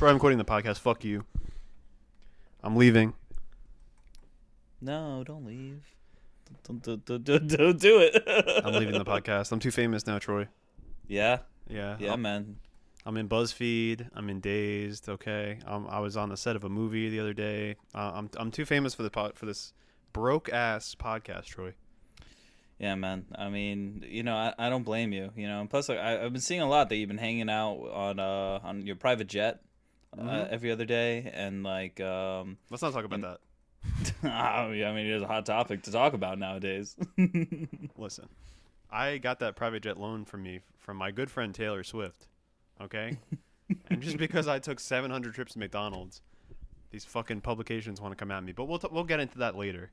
Troy, I'm quitting the podcast. Fuck you. I'm leaving. No, don't leave. Don't, don't, don't, don't, don't do it. I'm leaving the podcast. I'm too famous now, Troy. Yeah, Yeah. yeah, I'm, man. I'm in BuzzFeed. I'm in Dazed. Okay. Um, I was on the set of a movie the other day. Uh, I'm I'm too famous for the pod, for this broke ass podcast, Troy. Yeah, man. I mean, you know, I, I don't blame you. You know, and plus, like, I, I've been seeing a lot that you've been hanging out on uh on your private jet uh, Mhm. every other day, and like, um, Let's not talk about And- that. I mean, it's a hot topic to talk about nowadays. Listen, I got that private jet loan from me from my good friend Taylor Swift. Okay, and just because I took 700 trips to McDonald's, these fucking publications want to come at me. But we'll t- we'll get into that later.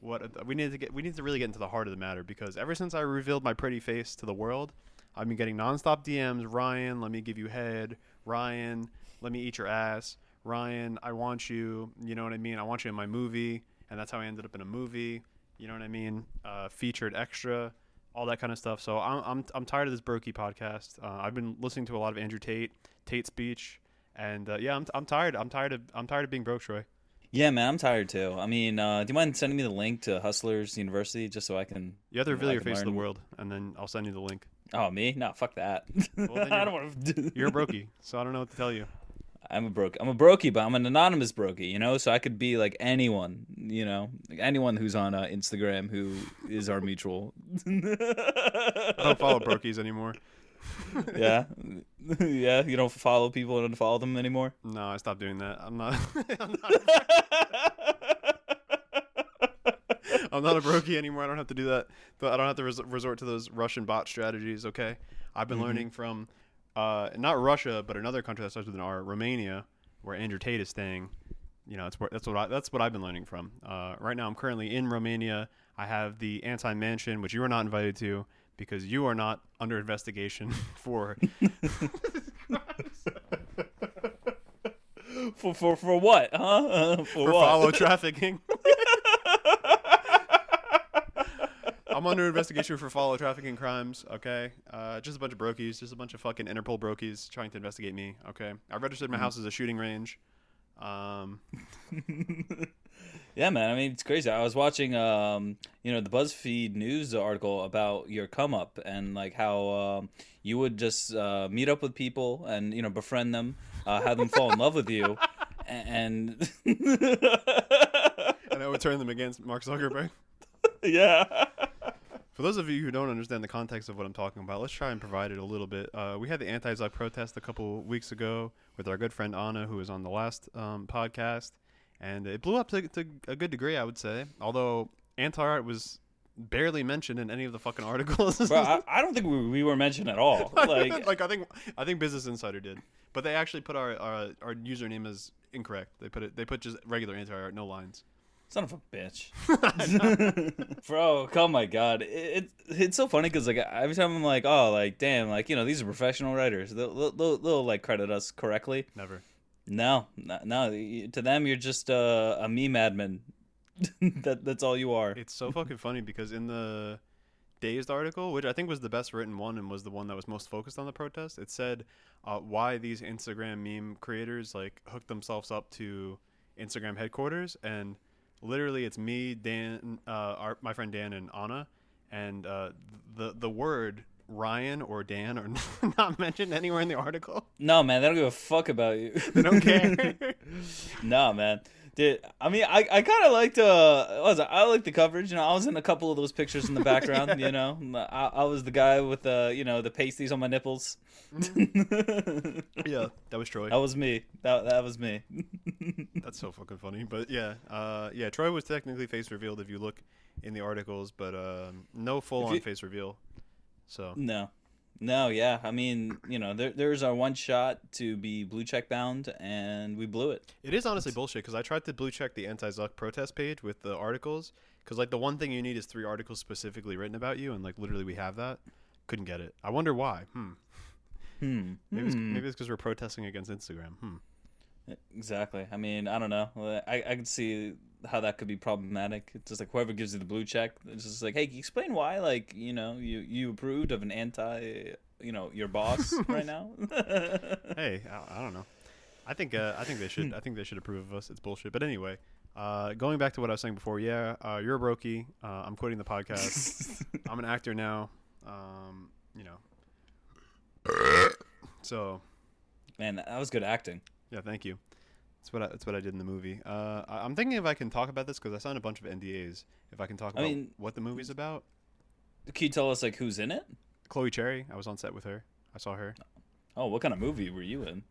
What we need to get we need to really get into the heart of the matter because ever since I revealed my pretty face to the world, I've been getting nonstop DMs. Ryan, let me give you head. Ryan, let me eat your ass. Ryan, I want you. You know what I mean? I want you in my movie, and that's how I ended up in a movie. You know what I mean? Uh, featured extra, all that kind of stuff. So I'm I'm I'm tired of this Brokey podcast. Uh, I've been listening to a lot of Andrew Tate, Tate speech, and uh, yeah, I'm I'm tired. I'm tired of I'm tired of being broke, Troy. yeah, man, I'm tired too. I mean, uh, do you mind sending me the link to Hustlers University just so I can? You have to reveal your face to the world, and then I'll send you the link. Oh, me? No, fuck that. then I don't want to. You're a brokey, so I don't know what to tell you. I'm a broke. I'm a brokey, but I'm an anonymous brokey, you know. So I could be like anyone, you know, like anyone who's on uh, Instagram who is our mutual. I don't follow brokies anymore. yeah, yeah. You don't follow people and unfollow them anymore. No, I stopped doing that. I'm not. I'm not, I'm not a brokey anymore. I don't have to do that. But I don't have to res- resort to those Russian bot strategies. Okay, I've been Mhm. learning from uh, not Russia, but another country that starts with an R, Romania, where Andrew Tate is staying. You know, that's where, that's what I, that's what I've been learning from. Uh, right now, I'm currently in Romania. I have the anti mansion, which you are not invited to because you are not under investigation for for for for what? Huh? Uh, for, for what? follow trafficking. I'm under investigation for follow trafficking crimes. Okay, uh, just a bunch of brokies, just a bunch of fucking Interpol brokies trying to investigate me. Okay, I registered my house as a shooting range. Um, yeah, man. I mean, it's crazy. I was watching, um, you know, the BuzzFeed news article about your come up and like how um, you would just uh, meet up with people and you know befriend them, uh, have them fall in love with you, and and I would turn them against Mark Zuckerberg. yeah. For those of you who don't understand the context of what I'm talking about, let's try and provide it a little bit. Uh, we had the anti-Zuck protest a couple weeks ago with our good friend Anna, who was on the last um, podcast, and it blew up to, to a good degree, I would say. Although anti-art was barely mentioned in any of the fucking articles. Bro, I, I don't think we, we were mentioned at all. Like, like I think I think Business Insider did, but they actually put our our, our username as incorrect. They put it they put just regular anti-art, no lines. Son of a bitch, bro! Oh my god, it, it it's so funny because like every time I'm like, oh, like damn, like you know these are professional writers. They'll they'll, they'll, they'll like credit us correctly. Never. No, no, no. To them, you're just uh, a meme admin. that that's all you are. It's so fucking funny because in the Dazed article, which I think was the best written one and was the one that was most focused on the protest, it said uh, why these Instagram meme creators like hooked themselves up to Instagram headquarters, and literally it's me, Dan, uh, our, my friend Dan, and Anna, and uh, the the word Ryan or Dan are not mentioned anywhere in the article. No, man, they don't give a fuck about you. They don't care. no, man. Dude, I mean, I, I kind of liked uh, was? I liked the coverage. You know, I was in a couple of those pictures in the background. you know, I, I was the guy with the you know the pasties on my nipples. yeah, that was Troy. That was me. That that was me. That's so fucking funny. But yeah, uh, yeah, Troy was technically face revealed if you look in the articles, but um, no full on face reveal. So No, no, yeah. I mean, you know, there there's our one shot to be blue check bound, and we blew it. it is honestly bullshit because I tried to blue check the anti Zuck protest page with the articles because like the one thing you need is three articles specifically written about you, and like literally we have that. Couldn't get it. I wonder why. Hmm. Hmm. Maybe it's, Hmm. maybe it's because we're protesting against Instagram. Hmm. Exactly. I mean, I don't know. I I can see how that could be problematic. It's just like whoever gives you the blue check, it's just like, hey, can you explain why, like, you know, you you approved of an anti, you know, your boss right now. Hey, I, I don't know. I think uh, I think they should I think they should approve of us. It's bullshit. But anyway, uh, going back to what I was saying before, yeah, uh, you're a brokey. Uh, I'm quitting the podcast. I'm an actor now. Um, you know. So Man, that was good acting. Yeah, thank you. That's what I, that's what I did in the movie. Uh, I, I'm thinking if I can talk about this because I signed a bunch of NDAs. If I can talk I about mean- what the movie's about. Can you tell us like who's in it? Chloe Cherry. I was on set with her. I saw her. Oh, what kind of movie were you in?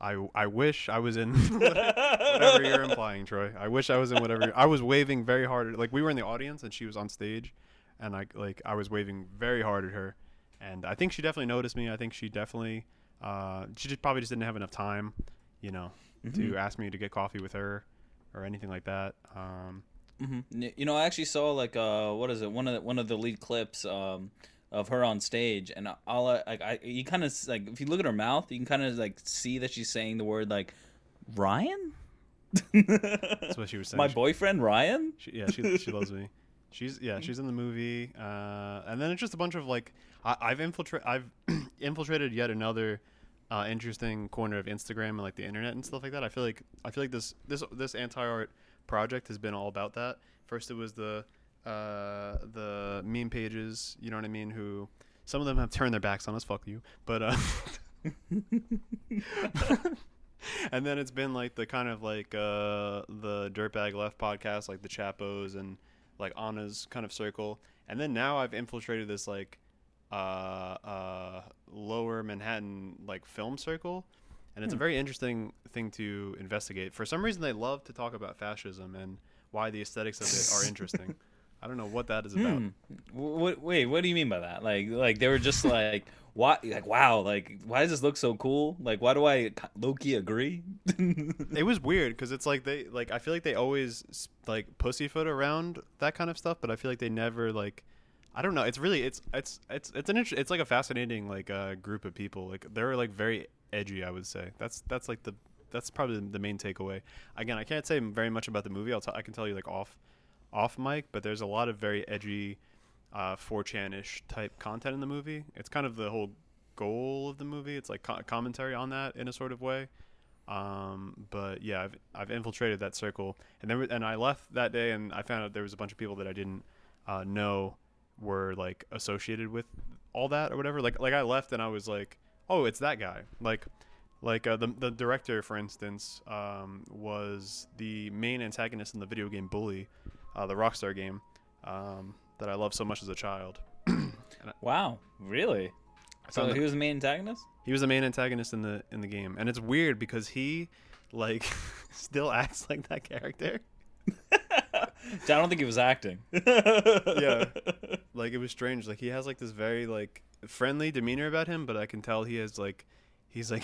I I wish I was in whatever you're implying, Troy. I wish I was in whatever. I was waving very hard. At, Like we were in the audience and she was on stage, and I like I was waving very hard at her, and I think she definitely noticed me. I think she definitely, uh, she just probably just didn't have enough time, you know, to ask me to get coffee with her, or anything like that. Um, hmm You know, I actually saw like uh, what is it? One of the, one of the lead clips um of her on stage, and all I- like I you kind of like if you look at her mouth, you can kind of like see that she's saying the word like Ryan. that's what she was saying. My boyfriend Ryan. She, yeah, she she loves me. She's yeah, she's in the movie, uh, and then it's just a bunch of like I, I've infiltrated I've infiltrated yet another uh, interesting corner of Instagram and like the internet and stuff like that. I feel like I feel like this this this anti art project has been all about that. First, it was the uh, the meme pages, you know what I mean? Who some of them have turned their backs on us. Fuck you, but. Uh, and then it's been like the kind of like uh the dirtbag left podcast like the chapos and like anna's kind of circle and then now i've infiltrated this like uh uh lower manhattan like film circle and it's a very interesting thing to investigate for some reason they love to talk about fascism and why the aesthetics of it are interesting i don't know what that is about Hmm. What, wait, what do you mean by that? Like, like they were just like, why? Like, wow, like, why does this look so cool? Like, why do I low key agree? it was weird because it's like they like I feel like they always like pussyfoot around that kind of stuff, but I feel like they never like I don't know. It's really it's it's it's it's an inter- it's like a fascinating like uh, group of people. Like they're like very edgy. I would say that's that's like the that's probably the main takeaway. Again, I can't say very much about the movie. I'll t- I can tell you like off off mic, but there's a lot of very edgy uh 4chan-ish type content in the movie. It's kind of the whole goal of the movie. It's like co- commentary on that in a sort of way. Um, but yeah, I've I've infiltrated that circle, and then and I left that day, and I found out there was a bunch of people that I didn't uh, know were like associated with all that or whatever. Like like I left, and I was like, oh, it's that guy. Like like uh, the the director, for instance, um, was the main antagonist in the video game Bully, uh, the Rockstar game um, that I loved so much as a child. wow, really? So he was the main antagonist. He was the main antagonist in the in the game, and it's weird because he like still acts like that character. I don't think he was acting. Yeah. Like it was strange. Like he has like this very like friendly demeanor about him, but I can tell he has like he's like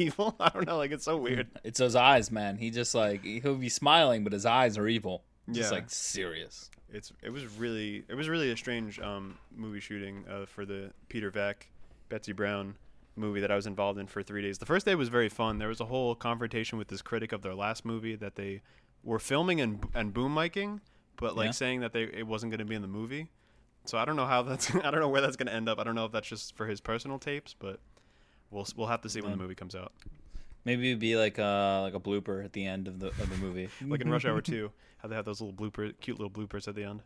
evil. I don't know. Like it's so weird. It's those eyes, man. He just like he'll be smiling, but his eyes are evil. Just Yeah. like serious. It's it was really it was really a strange um movie shooting uh, for the Peter Vack, Betsy Brown movie that I was involved in for three days. The first day was very fun. There was a whole confrontation with this critic of their last movie that they were filming and and boom miking, but like Yeah. saying that they it wasn't going to be in the movie. So I don't know how that's I don't know where that's going to end up. I don't know if that's just for his personal tapes, but we'll we'll have to see when the movie comes out. Maybe it'd be like uh like a blooper at the end of the of the movie. Like in Rush Hour 2, how they have those little blooper cute little bloopers at the end.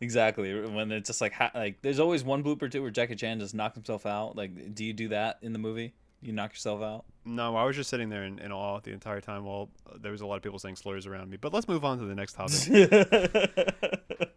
Exactly. When it's just like ha- like there's always one blooper too where Jackie Chan just knocks himself out. Like, do you do that in the movie? You knock yourself out? No, I was just sitting there in, in awe the entire time while uh, there was a lot of people saying slurs around me. But let's move on to the next topic.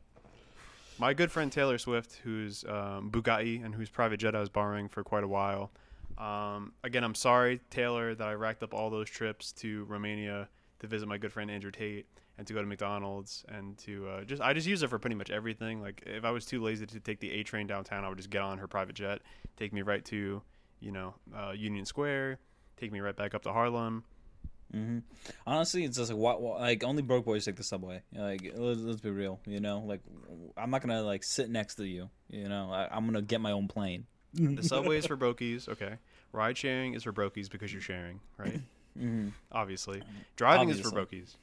My good friend Taylor Swift, who's um, Bugatti and whose private jet I was borrowing for quite a while. Um, again, I'm sorry, Taylor, that I racked up all those trips to Romania to visit my good friend Andrew Tate and to go to McDonald's and to uh, just I just use her for pretty much everything. Like if I was too lazy to take the A train downtown, I would just get on her private jet, take me right to you know uh, Union Square, take me right back up to Harlem. hmm Honestly, it's just like what, what like only broke boys take the subway. Like let's, let's be real, you know. Like I'm not gonna like sit next to you. You know, I, I'm gonna get my own plane. The subway is for brokies, okay. Ride sharing is for brokies because you're sharing, right? hmm Obviously, driving is for Obviously. brokies,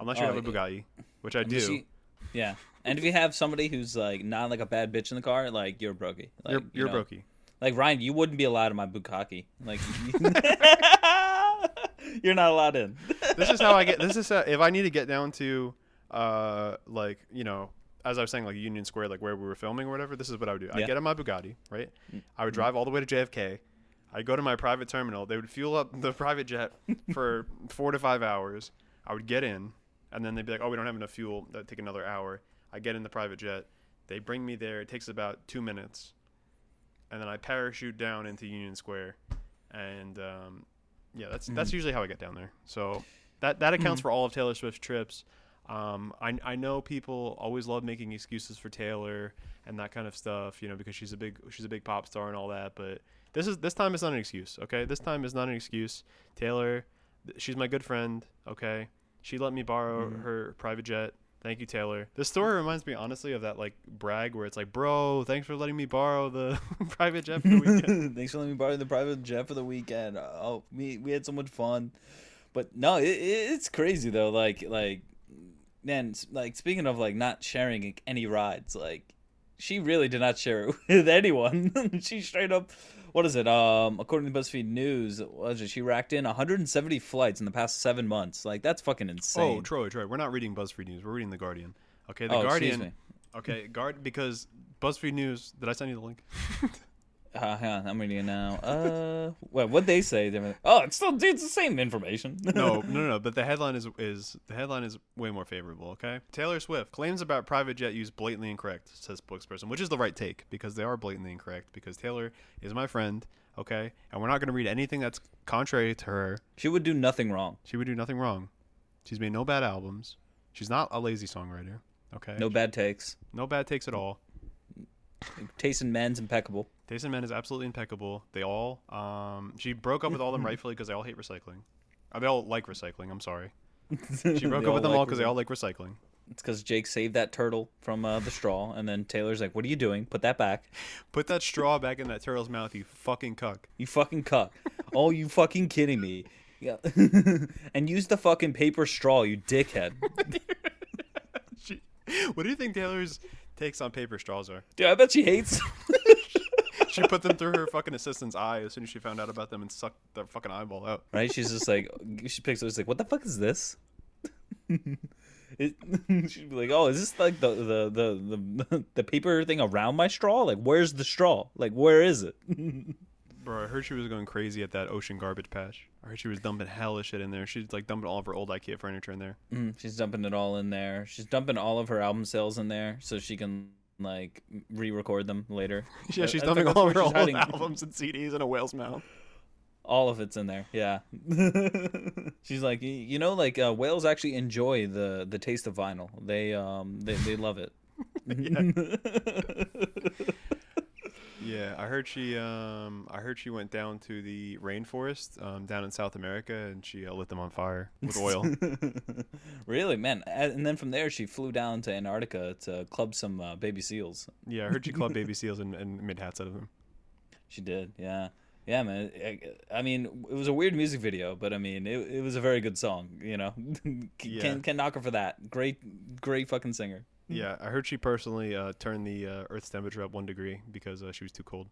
unless you Oh, have a. Bugatti, which I do. You- yeah, and if you have somebody who's like not like a bad bitch in the car, like you're a brokey. Like, you're you you're know, brokey. Like Ryan, you wouldn't be allowed in my bukkake. Like, You're not allowed in. this is how I get. This is how, if I need to get down to, uh, like you know, as I was saying, like Union Square, like where we were filming or whatever. This is what I would do. I Yeah. get in my Bugatti, right? Mm. I would drive all the way to JFK. I'd go to my private terminal. They would fuel up the private jet for four to five hours. I would get in, and then they'd be like, "Oh, we don't have enough fuel. That'd take another hour." I get in the private jet. They bring me there. It takes about two minutes, and then I parachute down into Union Square, and um, yeah, that's that's usually how I get down there. So that that accounts for all of Taylor Swift's trips. Um, I I know people always love making excuses for Taylor and that kind of stuff, you know, because she's a big she's a big pop star and all that. But this is this time it's not an excuse, okay? This time is not an excuse. Taylor, th- she's my good friend, okay? She let me borrow Mhm. her private jet. Thank you, Taylor. This story reminds me honestly of that like brag where it's like, bro, thanks for letting me borrow the private jet for the weekend. Thanks for letting me borrow the private jet for the weekend. Oh, we we had so much fun. But no, it, it, it's crazy though. Like like man, like speaking of like not sharing any rides, like she really did not share it with anyone. she straight up what is it? Um according to BuzzFeed News, was it? She racked in 170 flights in the past 7 months. Like that's fucking insane. Oh, Troy, Troy, we're not reading BuzzFeed News. We're reading The Guardian. Okay, The Oh, excuse Guardian. me. Okay, guard because BuzzFeed News. Did I send you the link? Uh, I'm reading it now. Uh, what what they say? They're like, Oh, it's still it's the same information. no, no, no. But the headline is is the headline is way more favorable. Okay, Taylor Swift claims about private jet use blatantly incorrect, says spokesperson, which is the right take because they are blatantly incorrect. Because Taylor is my friend. Okay, and we're not going to read anything that's contrary to her. She would do nothing wrong. She would do nothing wrong. She's made no bad albums. She's not a lazy songwriter. Okay, No bad takes. no bad takes at all. Taste in men's impeccable. Taste and Men is absolutely impeccable. They all. Um, she broke up with all of them rightfully because they all hate recycling. Uh, they all like recycling. I'm sorry. She broke up with them all because they all like recycling. It's because Jake saved that turtle from uh, the straw, and then Taylor's like, "What are you doing? Put that back. Put that straw back in that turtle's mouth, you fucking cuck. You fucking cuck. oh, you fucking kidding me? Yeah. and use the fucking paper straw, you dickhead. She, what do you think Taylor's takes on paper straws are? Dude, I bet she hates. She put them through her fucking assistant's eye as soon as she found out about them and sucked their fucking eyeball out. right? She's just like, she picks it. She's like, "What the fuck is this?" It, she'd be like, "Oh, is this like the the, the the the paper thing around my straw? Like, where's the straw? Like, where is it?" Bro, I heard she was going crazy at that ocean garbage patch. I heard she was dumping hella shit in there. She's like dumping all of her old IKEA furniture in there. Mm, she's dumping it all in there. She's dumping all of her album sales in there so she can like re-record them later. Yeah, she's dumping all of her old hiding. albums and CDs in a whale's mouth. All of it's in there. Yeah. she's like, you know, like uh, whales actually enjoy the the taste of vinyl. They um they they love it. Yeah, I heard she um I heard she went down to the rainforest um down in South America and she uh, lit them on fire with oil. really, man. And then from there, she flew down to Antarctica to club some uh, baby seals. yeah, I heard she clubbed baby seals and, and made hats out of them. She did, yeah, yeah, man. I, I mean, it was a weird music video, but I mean, it, it was a very good song. You know, Yeah. can can knock her for that. Great, great fucking singer. Yeah, I heard she personally uh, turned the uh, Earth's temperature up one degree because uh, she was too cold.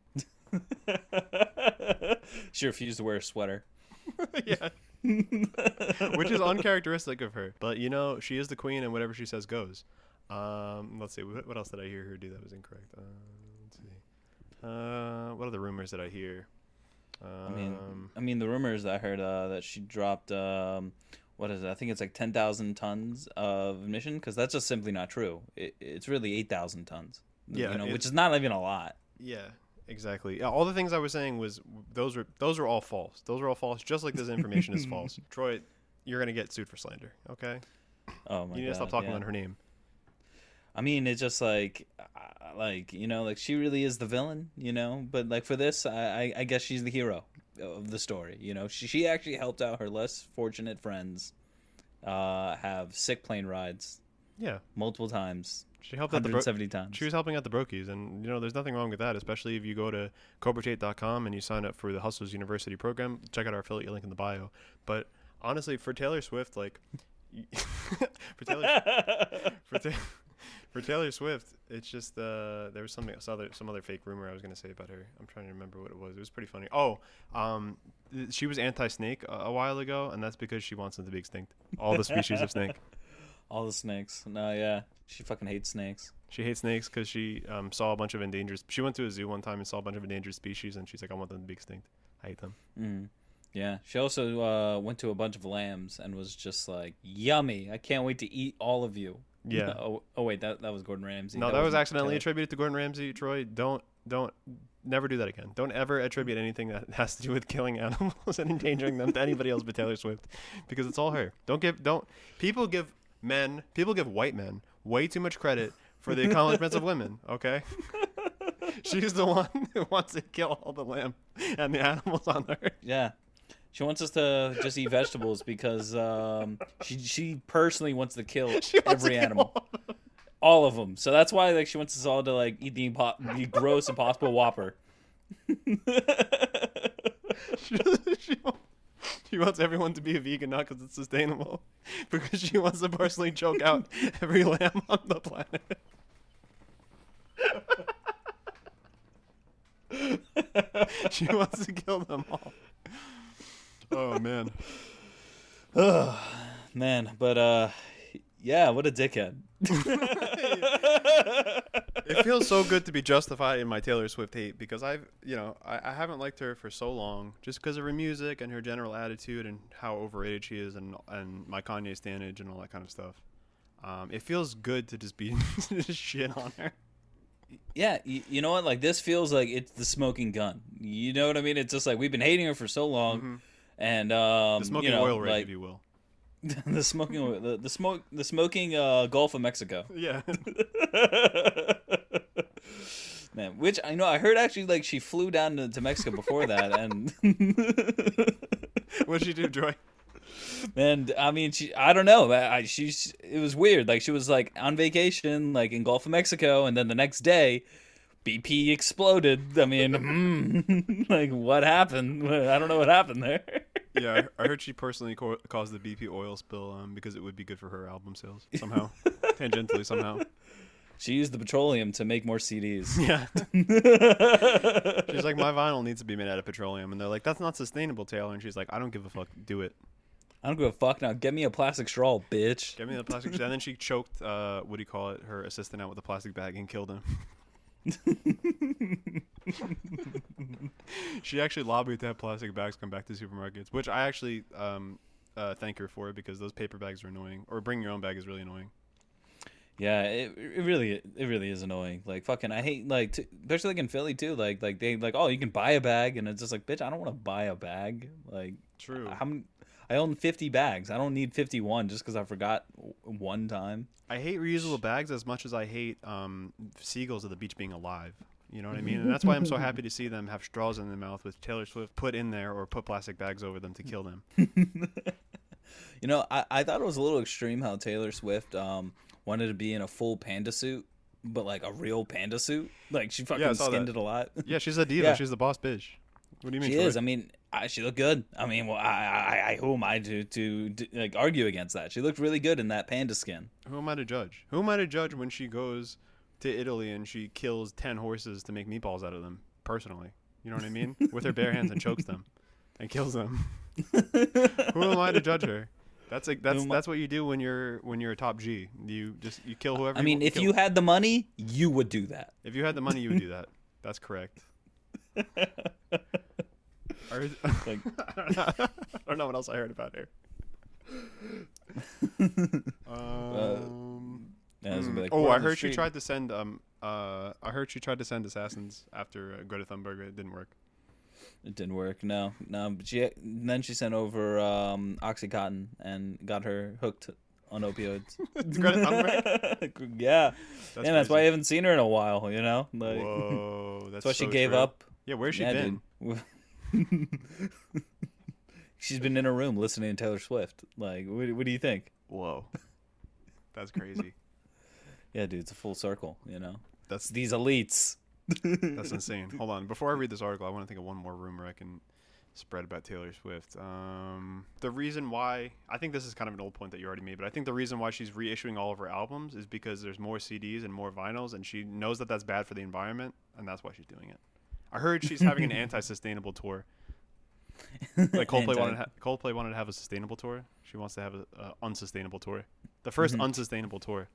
she refused to wear a sweater. yeah, which is uncharacteristic of her. But you know, she is the queen, and whatever she says goes. Um, let's see, what, else did I hear her do that was incorrect? Uh, let's see. Uh, what other rumors that I hear? Um, I mean, I mean, the rumors I heard uh, that she dropped. Um, what is it? I think it's like ten thousand tons of emission because that's just simply not true. It, it's really eight thousand tons. Yeah, you know, which is not even a lot. Yeah, exactly. All the things I was saying was those were those were all false. Those are all false. Just like this information is false. Troy, you're gonna get sued for slander. Okay, Oh my you need god! to stop talking yeah. about her name. I mean, it's just like, uh, like you know, like she really is the villain, you know. But like for this, I, I, I guess she's the hero of the story. You know, she she actually helped out her less fortunate friends, uh, have sick plane rides Yeah, multiple times, she helped out the bro- 170 times. She was helping out the brokies, and you know, there's nothing wrong with that, especially if you go to cobratate.com and you sign up for the Hustlers University program. Check out our affiliate link in the bio. But honestly, for Taylor Swift, like, for Taylor, for, Ta- For Taylor Swift, it's just uh, there was something some other some other fake rumor I was gonna say about her. I'm trying to remember what it was. It was pretty funny. Oh, um, th- she was anti-snake a, a while ago, and that's because she wants them to be extinct. All the species of snake. All the snakes. No, yeah. She fucking hates snakes. She hates snakes because she um, saw a bunch of endangered. She went to a zoo one time and saw a bunch of endangered species, and she's like, "I want them to be extinct. I hate them." Mm. Yeah. She also uh, went to a bunch of lambs and was just like, "Yummy! I can't wait to eat all of you." Yeah. oh, oh wait, that that was Gordon Ramsay. No, that, was wasn't accidentally attributed to Gordon Ramsay. Troy, don't don't never do that again. Don't ever attribute anything that has to do with killing animals and endangering them to anybody else but Taylor Swift, because it's all her. Don't give don't people give men people give white men way too much credit for the accomplishments of women. Okay. She's the one who wants to kill all the lamb and the animals on the earth. Yeah. She wants us to just eat vegetables because um, she she personally wants to kill wants every to kill animal, all of them. all of them. So that's why like she wants us all to like eat the, impo- the gross impossible Whopper. she, she, she wants everyone to be a vegan, not because it's sustainable, because she wants to personally choke out every lamb on the planet. she wants to kill them all. Oh man. Man, but uh, yeah, what a dickhead. It feels so good to be justified in my Taylor Swift hate because I've, you know, I, I haven't liked her for so long just because of her music and her general attitude and how overrated she is and and my Kanye standage and all that kind of stuff. Um, it feels good to just be just shit on her. yeah, you, you know what? Like this feels like it's the smoking gun. You know what I mean? It's just like we've been hating her for so long, Mhm. And um, The smoking you know, oil rig, like if you will. the smoking, the, the smoke, the smoking uh, Gulf of Mexico. Yeah. Man, which I know I heard actually like she flew down to, to Mexico before that, and What'd she do, Joy? and I mean she I don't know I, I she's it was weird like she was like on vacation like in Gulf of Mexico, and then the next day. BP exploded. I mean, mm, like what happened? I don't know what happened there. Yeah, I I heard she personally co- caused the BP oil spill um, because it would be good for her album sales somehow, tangentially somehow. She used the petroleum to make more CDs. Yeah. She's like, my vinyl needs to be made out of petroleum, and they're like, that's not sustainable, Taylor. And she's like, I don't give a fuck. Do it. I don't give a fuck now. Get me a plastic straw, bitch. Get me the plastic. Straw. and then she choked. Uh, what do you call it? Her assistant out with a plastic bag and killed him. she actually lobbied to have plastic bags come back to supermarkets, which I actually um, uh, thank her for because those paper bags are annoying. Or bring your own bag is really annoying. Yeah, it, it really it really is annoying. Like fucking, I hate like t- especially like in Philly too. Like like they like oh you can buy a bag and it's just like bitch I don't want to buy a bag. Like True. how many? I own fifty bags. I don't need fifty one just because I forgot one time. I hate reusable bags as much as I hate um, seagulls at the beach being alive. You know what I mean? And that's why I'm so happy to see them have straws in their mouth with Taylor Swift put in there or put plastic bags over them to kill them. You know, I, I thought it was a little extreme how Taylor Swift um wanted to be in a full panda suit, but like a real panda suit. Like she fucking saw skinned that. it a lot. Yeah, she's a diva. Yeah. She's the boss bitch. What do you mean? She Troy? is. I mean, I, she looked good. I mean, well, I, I, I, who am I to, to, to like argue against that? She looked really good in that panda skin. Who am I to judge? Who am I to judge when she goes to Italy and she kills ten horses to make meatballs out of them? Personally, you know what I mean? With her bare hands and chokes them and kills them. Who am I to judge her? That's like that's Who am I- that's what you do when you're when you're a top G. You just you kill whoever. I mean, you, if kill. you had the money, you would do that. if you had the money, you would do that. That's correct. I, heard- Like- I, don't know, I don't know what else I heard about her. Um, Yeah, it was gonna be like, oh, I heard she tried to send um uh I heard she tried to send assassins after uh, Greta Thunberg. It didn't work. It didn't work. No, no. But she then she sent over um, OxyContin and got her hooked on opioids. Greta Thunberg. yeah, That's and that's why I haven't seen her in a while. You know, like Whoa, that's that's why she gave true. up. Yeah, where's she yeah, been? dude. She's been in her room listening to Taylor Swift. Like, what, what do you think? Whoa, that's crazy. Yeah, dude, it's a full circle. You know, That's it's these elites. that's insane. Hold on, before I read this article, I want to think of one more rumor I can spread about Taylor Swift. Um, the reason why I think this is kind of an old point that you already made, but I think the reason why she's reissuing all of her albums is because there's more CDs and more vinyls, and she knows that that's bad for the environment, and that's why she's doing it. I heard she's having an anti-sustainable tour. Like Coldplay Anti- wanted, ha- Coldplay wanted to have a sustainable tour. She wants to have an unsustainable tour. The 1st Mhm. unsustainable tour.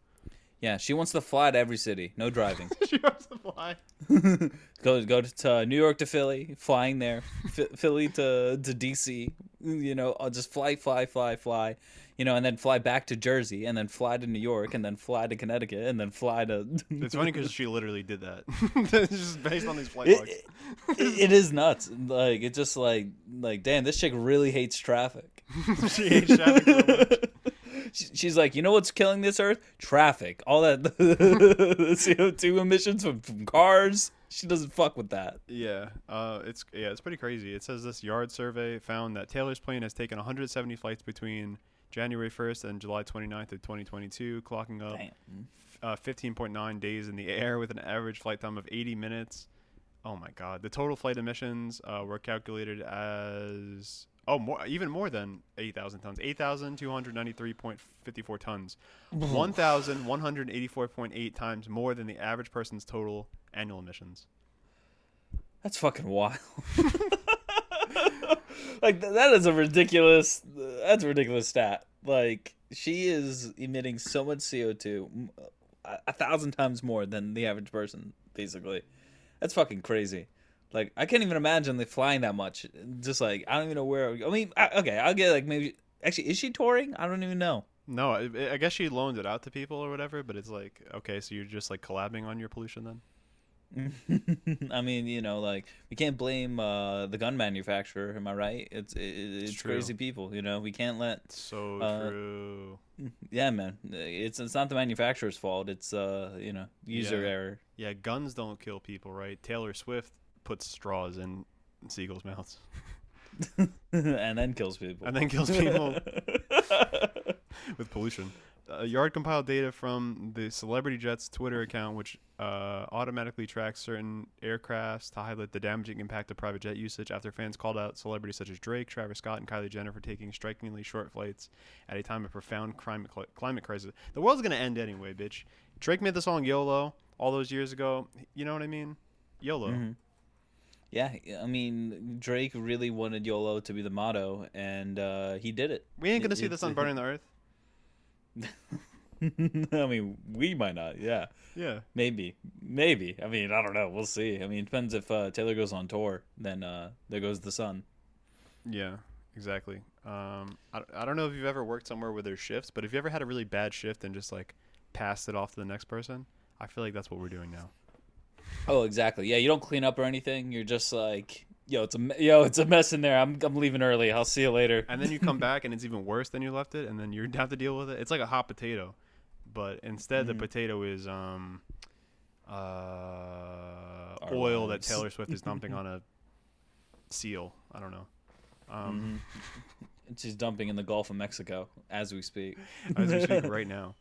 Yeah, she wants to fly to every city, no driving. she wants to fly. go go to uh, New York to Philly, flying there, Ph- Philly to to DC. You know, I'll just fly, fly, fly, fly. You know, and then fly back to Jersey, and then fly to New York, and then fly to Connecticut, and then fly to. It's funny because she literally did that. it's just based on these flight It- logs. it- it is nuts. Like it's just like like damn, this chick really hates traffic. she hates traffic so much. She- She's like, you know what's killing this earth? Traffic. All that CO two emissions from, from cars. She doesn't fuck with that. Yeah, uh, it's yeah, it's pretty crazy. It says this yard survey found that Taylor's plane has taken 170 flights between January 1st and July 29th of 2022, clocking up uh, 15.9 days in the air with an average flight time of 80 minutes. Oh my God! The total flight emissions uh, were calculated as oh more even more than 8,000 tons, 8,293.54 tons, 1,184.8 times more than the average person's total annual emissions. That's fucking wild. like th- that is a ridiculous. That's a ridiculous stat. Like she is emitting so much CO two, a, a thousand times more than the average person. Basically, that's fucking crazy. Like I can't even imagine like flying that much. Just like I don't even know where. I mean, I, okay, I'll get like maybe. Actually, is she touring? I don't even know. No, I, I guess she loaned it out to people or whatever, but it's like, okay, so you're just like collabing on your pollution then? I mean, you know, like we can't blame uh, the gun manufacturer. Am I right? It's it, it's, true. crazy people. You know, we can't let. So Uh, true. Yeah, man. It's it's not the manufacturer's fault. It's uh, you know, user Yeah. error. Yeah, guns don't kill people, right? Taylor Swift puts straws in seagulls' mouths and then kills people. and then kills people with pollution. Uh, Yard compiled data from the Celebrity Jets Twitter account, which uh, automatically tracks certain aircrafts to highlight the damaging impact of private jet usage after fans called out celebrities such as Drake, Travis Scott, and Kylie Jenner for taking strikingly short flights at a time of profound climate, cl- climate crisis. The world's going to end anyway, bitch. Drake made the song YOLO all those years ago. You know what I mean? YOLO. Mhm. Yeah, I mean, Drake really wanted YOLO to be the motto, and uh, he did it. We ain't going to see It- the it's- sun burning the earth. I mean, we might not. Yeah, Yeah. maybe, maybe. I mean, I don't know. We'll see. I mean, it depends if uh, Taylor goes on tour. Then uh, there goes the sun. Yeah, exactly. Um, I, I don't know if you've ever worked somewhere where there's shifts, but if you ever had a really bad shift and just like passed it off to the next person, I feel like that's what we're doing now. Oh, exactly. Yeah, you don't clean up or anything. You're just like, yo, it's a yo, it's a mess in there. I'm I'm leaving early. I'll see you later. And then you come back and it's even worse than you left it, and then you have to deal with it. It's like a hot potato, but instead the Mhm. potato is um, uh, Our oil that. Taylor Swift is dumping on a seal. I don't know. Um, Mhm. She's dumping in the Gulf of Mexico as we speak. as we speak right now.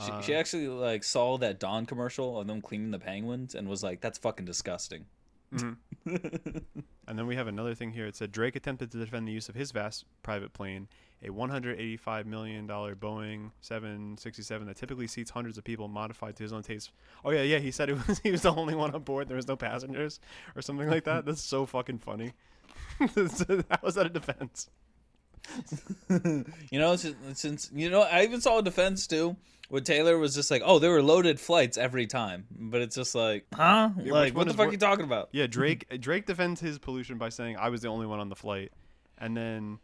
She, Uh, she actually like saw that Dawn commercial of them cleaning the penguins and was like, "That's fucking disgusting." mhm. And then we have another thing here. It said Drake attempted to defend the use of his vast private plane, a $185 million Boeing 767 that typically seats hundreds of people, modified to his own taste. Oh yeah, yeah. He said it was he was the only one on board. There was no passengers or something like that. That's so fucking funny. How was that a defense? you know, since, since you know, I even saw a defense too, where Taylor was just like, "Oh, there were loaded flights every time," but it's just like, huh? which like, what the fuck are you talking about? Yeah, Drake Drake defends his pollution by saying I was the only one on the flight, and then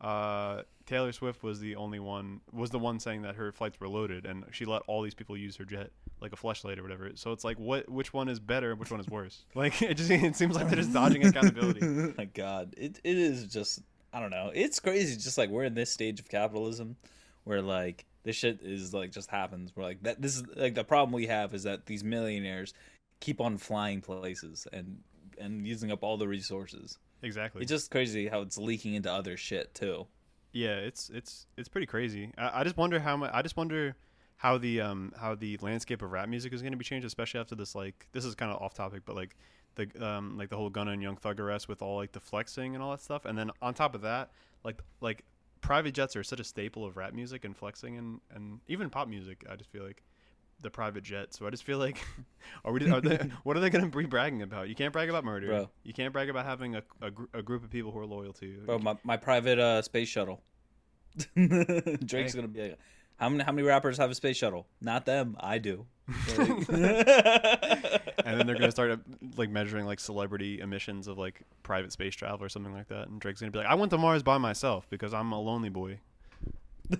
uh, Taylor Swift was the only one was the one saying that her flights were loaded, and she let all these people use her jet like a flashlight or whatever. So it's like, what? Which one is better? Which one is worse? Like it just it seems like they're just dodging accountability. My God, it it is just I don't know. It's crazy. Just like we're in this stage of capitalism, where like this shit is like just happens. We're like that. This is like the problem we have is that these millionaires keep on flying places and and using up all the resources. Exactly. It's just crazy how it's leaking into other shit too. Yeah, it's it's it's pretty crazy. I, I just wonder how much. I just wonder how the um how the landscape of rap music is going to be changed, especially after this like this is kind of off topic, but like the um like the whole Gunna and Young Thug arrest with all like the flexing and all that stuff, and then on top of that, like like private jets are such a staple of rap music and flexing and and even pop music. I just feel like the private jet. So I just feel like, are we? Are they, what are they going to be bragging about? You can't brag about murder. Bro. You can't brag about having a, a, gr- a group of people who are loyal to you. Bro, my, my private uh, space shuttle. Drake's Hey. gonna be like, how many how many rappers have a space shuttle? Not them. I do. Like- and then they're gonna start uh, like measuring like celebrity emissions of like private space travel or something like that. And Drake's gonna be like, I went to Mars by myself because I'm a lonely boy.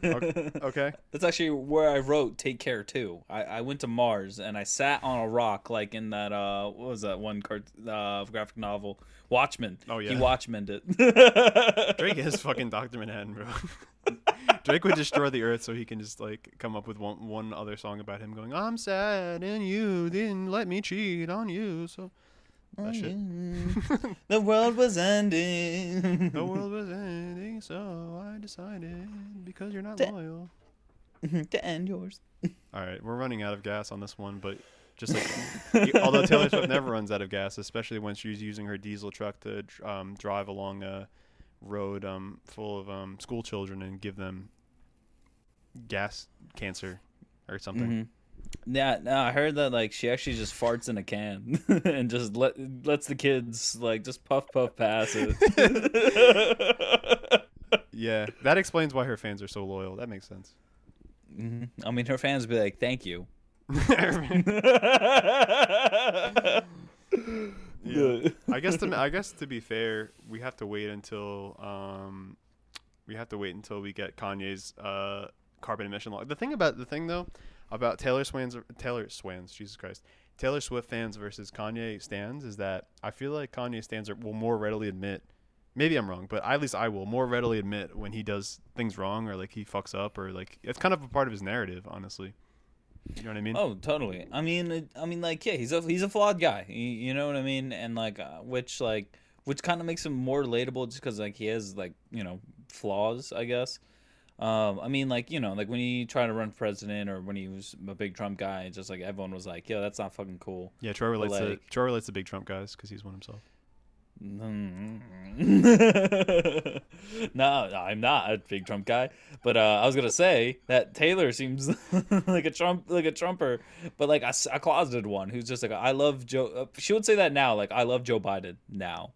Okay. That's actually where I wrote "Take Care" too. I, I went to Mars and I sat on a rock, like in that uh, what was that one cart uh, graphic novel, Watchmen. Oh, yeah, he. Watchmened it. Drake is fucking Doctor Manhattan, bro. Drake would destroy the earth so he can just like come up with one one other song about him going, "I'm sad and you didn't let me cheat on you." So that shit. the world was ending. The world was ending, so I decided because you're not Da- loyal. to end yours. All right, we're running out of gas on this one, but just like although Taylor Swift never runs out of gas, especially when she's using her diesel truck to um, drive along a road um, full of um, school children and give them gas cancer or something. Mhm. Yeah, no, I heard that like she actually just farts in a can and just let lets the kids like just puff puff pass it. Yeah, that explains why her fans are so loyal. That makes sense. Mhm. I mean, her fans be like, "Thank you." Yeah. I guess to I guess to be fair, we have to wait until um, we have to wait until we get Kanye's uh carbon emission law. The thing about the thing though about Taylor Swans Taylor Swans Jesus Christ Taylor Swift fans versus Kanye stands is that I feel like Kanye stands are, will more readily admit. Maybe I'm wrong, but at least I will more readily admit when he does things wrong or like he fucks up or like it's kind of a part of his narrative, honestly. You know what I mean? Oh, totally. I mean, it- I mean, like, yeah, he's a he's a flawed guy. You, you know what I mean? And like, uh, which like, which kind of makes him more relatable, just because like he has like you know flaws, I guess. Um, I mean, like you know, like when he tried to run for president or when he was a big Trump guy, just like everyone was like, "Yo, that's not fucking cool." Yeah, Troy relates to like- Troy relates to big Trump guys because he's one himself. no, I'm not a big Trump guy, but uh, I was gonna say that Taylor seems like a Trump, like a Trumper, but like a, a closeted one who's just like, I love Joe. Uh, she would say that now, like I love Joe Biden now,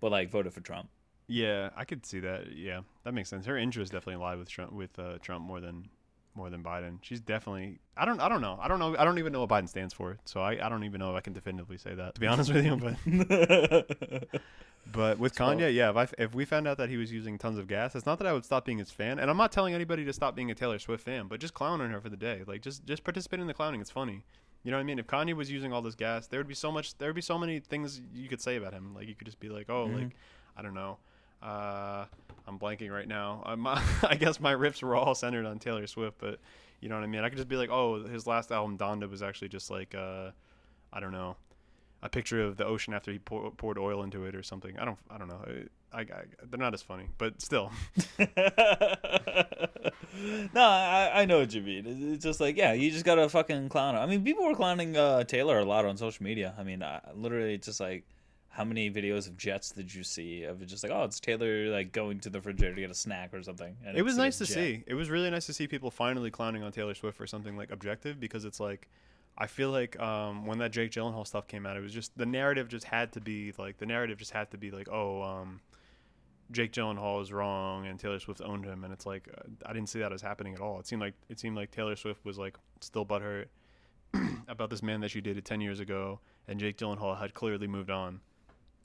but like voted for Trump. Yeah, I could see that. Yeah, that makes sense. Her interests definitely lie with Trump, with uh, Trump more than more than Biden. She's definitely. I don't. I don't know. I don't know. I don't even know what Biden stands for. So I, I don't even know if I can definitively say that. To be honest with you, but but with So- Kanye, yeah. If I if we found out that he was using tons of gas, it's not that I would stop being his fan. And I'm not telling anybody to stop being a Taylor Swift fan, but just clown on her for the day. Like just just participate in the clowning. It's funny. You know what I mean? If Kanye was using all this gas, there would be so much. There would be so many things you could say about him. Like you could just be like, oh, Mhm. like I don't know. Uh, I'm blanking right now. My, I guess my riffs were all centered on Taylor Swift, but you know what I mean. I could just be like, oh, his last album Donda was actually just like, uh, I don't know, a picture of the ocean after he pour, poured oil into it or something. I don't, I don't know. I, I, they're not as funny, but still. no, I, I know what you mean. It's- just like, yeah, you just gotta fucking clown. I mean, people were clowning uh, Taylor a lot on social media. I mean, uh, literally, it's just like, how many videos of jets did you see of just like, oh, it's Taylor like going to the refrigerator to get a snack or something? and it was it's like a nice to jet. see. It was really nice to see people finally clowning on Taylor Swift for something like objective because it's like I feel like um, when that Jake Gyllenhaal stuff came out, it was just the narrative just had to be like the narrative just had to be like, oh, um, Jake Gyllenhaal is wrong and Taylor Swift owned him, and it's like uh, I didn't see that as happening at all. It seemed like it seemed like Taylor Swift was like still butthurt about this man that she dated ten years ago, and Jake Gyllenhaal had clearly moved on,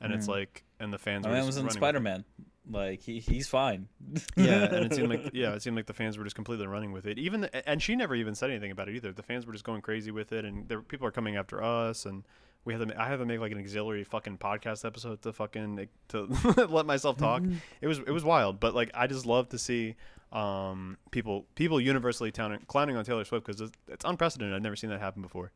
and it's Mhm. like and the fans My were man just was in running with it. Spider Man. Like he he's fine. Yeah, and it seemed like yeah, it seemed like the fans were just completely running with it. Even the, and she never even said anything about it either. The fans were just going crazy with it, and there people are coming after us, and we have to. I have to make like an auxiliary fucking podcast episode to fucking to let myself talk. It was it was wild, but like I just love to see um people people universally clowning, clowning on Taylor Swift because it's, it's unprecedented. I've never seen that happen before.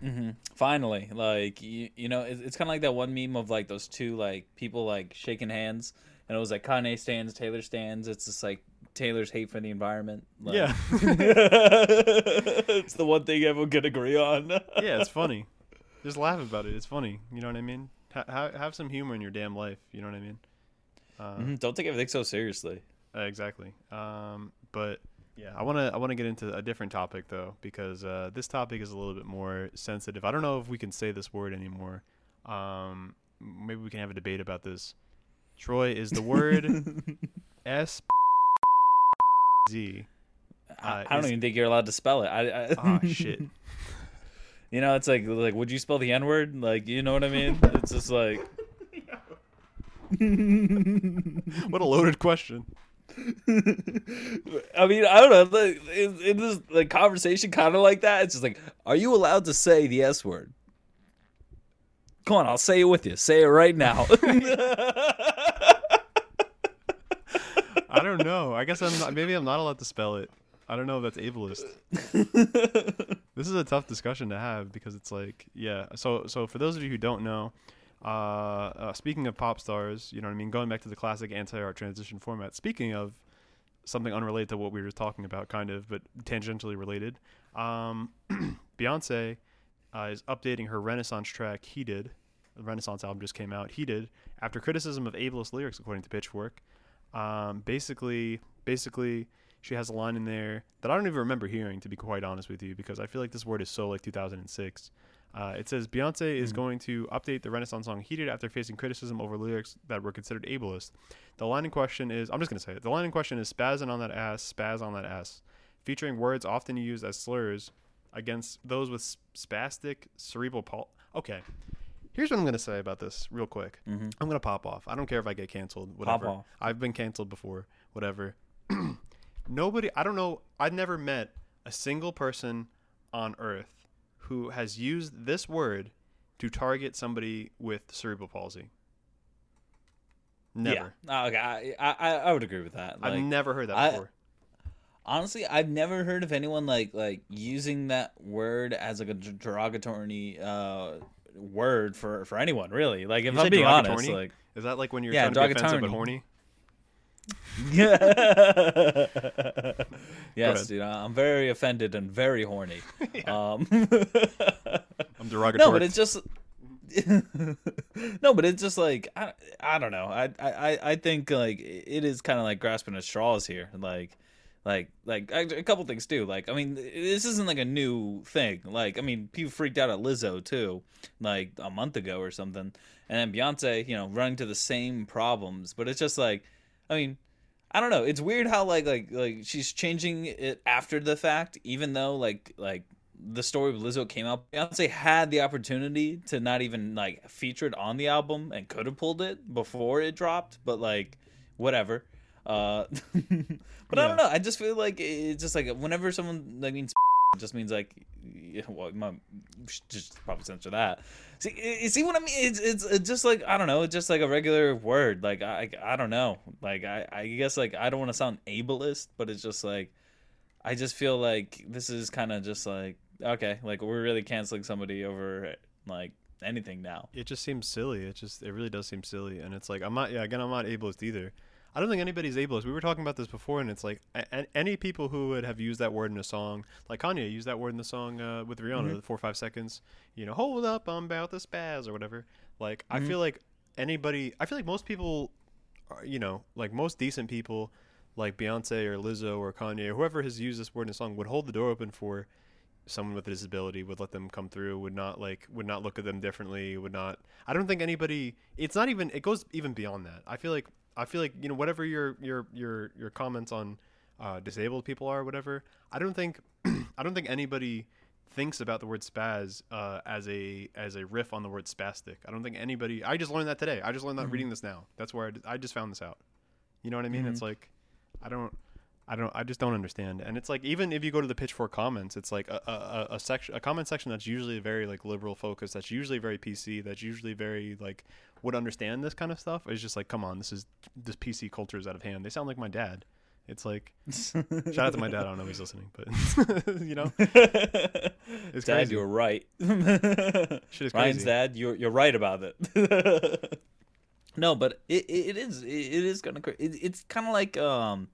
Hmm Finally, like you, you know, it's, it's kind of like that one meme of like those two like people like shaking hands, and it was like Kanye stands, Taylor stands. It's just like Taylor's hate for the environment. Like, Yeah. it's the one thing everyone can agree on. yeah, it's funny. Just laugh about it. It's funny. You know what I mean? Ha- ha- have some humor in your damn life. You know what I mean? Uh, Mhm, Don't take everything so seriously. uh, exactly. Um, but yeah, I want to I want to get into a different topic though because uh, this topic is a little bit more sensitive. I don't know if we can say this word anymore. Um, maybe we can have a debate about this. Troy is the word S Z. I, Uh, I don't even think you're allowed to spell it. I, I, Ah shit. You know, it's like like would you spell the N word? Like, you know what I mean? It's just like What a loaded question. I mean, I don't know. In, in this like conversation, kind of like that, it's just like, are you allowed to say the S word? Come on, I'll say it with you. Say it right now. I don't know. I guess I'm not, maybe I'm not allowed to spell it. I don't know if that's ableist. this is a tough discussion to have because it's like, yeah. So, so for those of you who don't know, uh, uh, speaking of pop stars, you know what I mean. Going back to the classic anti-art transition format. Speaking of something unrelated to what we were talking about, kind of, but tangentially related. Um, Beyonce uh, is updating her Renaissance track "Heated." The Renaissance album just came out. "Heated" after criticism of ableist lyrics, according to Pitchfork. Um, basically, basically, she has a line in there that I don't even remember hearing, to be quite honest with you, because I feel like this word is so like 2006. Uh, it says Beyonce is Mhm. going to update the Renaissance song "Heated" after facing criticism over lyrics that were considered ableist. The line in question is I'm just gonna say it. The line in question is "spazzing on that ass, spaz on that ass," featuring words often used as slurs against those with spastic cerebral palsy. Okay, here's what I'm gonna say about this real quick. hmm I'm gonna pop off. I don't care if I get canceled. Whatever. off. I've been canceled before. Whatever. Nobody. I don't know. I've never met a single person on Earth who has used this word to target somebody with cerebral palsy. Never. Yeah. Uh, Okay. I, I I would agree with that. I've never heard that I- before. honestly, I've never heard of anyone like like using that word as like a derogatory uh word for for anyone really. Like if You I'm being honest, like Is that like when you're Yeah, trying to be offensive but horny? yes, dude, I'm very offended and very horny. Um, I'm derogatory. no, but it's just no, but it's just like I, I don't know. I I I think like it is kind of like grasping at straws here. Like like like a couple things too. Like I mean, this isn't like a new thing. Like I mean, people freaked out at Lizzo too, like a month ago or something, and then Beyonce, you know, running to the same problems. But it's just like, I mean. I don't know. It's weird how like like like she's changing it after the fact, even though like like the story with Lizzo came out. Beyonce had the opportunity to not even like feature it on the album and could have pulled it before it dropped, but like whatever. Uh, but I don't know. I just feel like it's just like whenever someone like means it just means like well, my, just probably censor that. See, see what I mean? It's, it's it's just like I don't know. It's just like a regular word. Like I I don't know. Like I I guess like I don't want to sound ableist, but it's just like I just feel like this is kind of just like okay, like we're really canceling somebody over like anything now. it just seems silly. It just it really does seem silly, and it's like I'm not. Yeah, again, I'm not ableist either. I don't think anybody's ableist. We were talking about this before, and it's like a- any people who would have used that word in a song, like Kanye used that word in the song uh, with Rihanna, Mhm. the four or five seconds. You know, hold up, I'm about the spaz or whatever. Like I Mhm. feel like anybody. I feel like most people, are, you know, like most decent people, like Beyonce or Lizzo or Kanye or whoever has used this word in a song would hold the door open for someone with a disability would let them come through would not like would not look at them differently would not i don't think anybody it's not even it goes even beyond that i feel like i feel like you know whatever your your your your comments on uh, disabled people are or whatever i don't think i don't think anybody thinks about the word spaz uh, as a as a riff on the word spastic i don't think anybody i just learned that today i just learned that Mhm. reading this now that's where I just found this out you know what i mean Mhm. it's like i don't I don't. I just don't understand. And it's like even if you go to the Pitchfork comments, it's like a, a, a- a section, a comment section that's usually very like liberal focused. That's usually very PC. That's usually very like would understand this kind of stuff. It's just like, come on, this is this PC culture is out of hand. They sound like my dad. It's like shout out to my dad. I don't know if he's listening, but you know, Dad, crazy. you were right. shit is Ryan's crazy. dad, you're you're right about it. no, but it it is it, it is kind of cra- it, it's kind of like um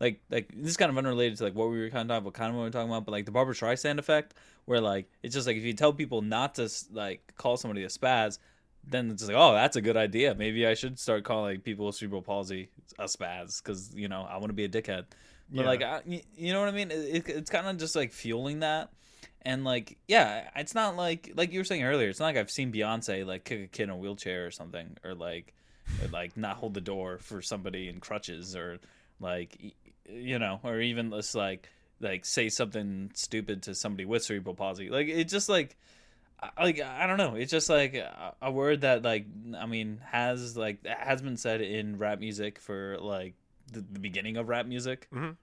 like like this is kind of unrelated to like what we were kind of talking about, kind of what we were talking about, but like the Barbara Streisand effect, where like it's just like if you tell people not to like call somebody a spaz, then it's like, oh, that's a good idea. Maybe I should start calling people with cerebral palsy a spaz because you know I want to be a dickhead. But Yeah. like, I, you know what I mean? It, it, it's kind of just like fueling that, and like, yeah, it's not like like you were saying earlier. It's not like I've seen Beyonce like kick a kid in a wheelchair or something, or like, or, like not hold the door for somebody in crutches, or like, you know, or even just like like say something stupid to somebody with cerebral palsy. Like it's just like like I don't know. It's just like a, word that like I mean has like has been said in rap music for like the, the beginning of rap music. Mhm.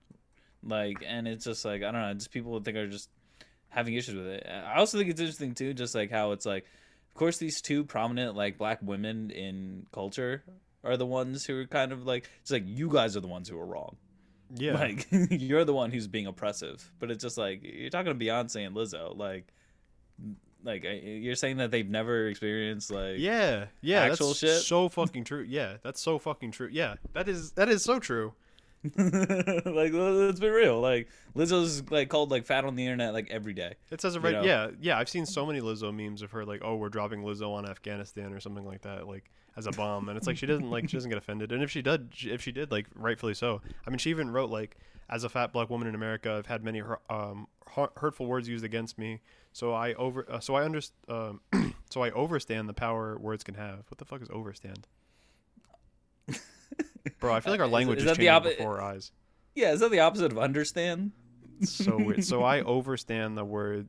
Like and it's just like I don't know. Just people think are just having issues with it. I also think it's interesting too, just like how it's like, of course, these two prominent like black women in culture are the ones who are kind of like it's like you guys are the ones who are wrong. Yeah. Like you're the one who's being oppressive. But it's just like you're talking to Beyonce and Lizzo, like like you're saying that they've never experienced like yeah. Yeah. actual that's shit? so fucking true. Yeah. That's so fucking true. Yeah. That is that is so true. like let's be real. Like Lizzo's like called like fat on the internet like every day. It says it You right. know? Yeah, yeah. I've seen so many Lizzo memes of her like, "Oh, we're dropping Lizzo on Afghanistan" or something like that, like as a bomb. And it's like she doesn't like she doesn't get offended. And if she did, if she did, like rightfully so. I mean, she even wrote like, "As a fat black woman in America, I've had many um, hurtful words used against me. So I over, uh, so I understand um, so I overstand the power words can have. What the fuck is overstand? Bro, I feel like our language is is, the changing oppo- before our eyes. Yeah, is that the opposite of understand? So weird. So I overstand the word.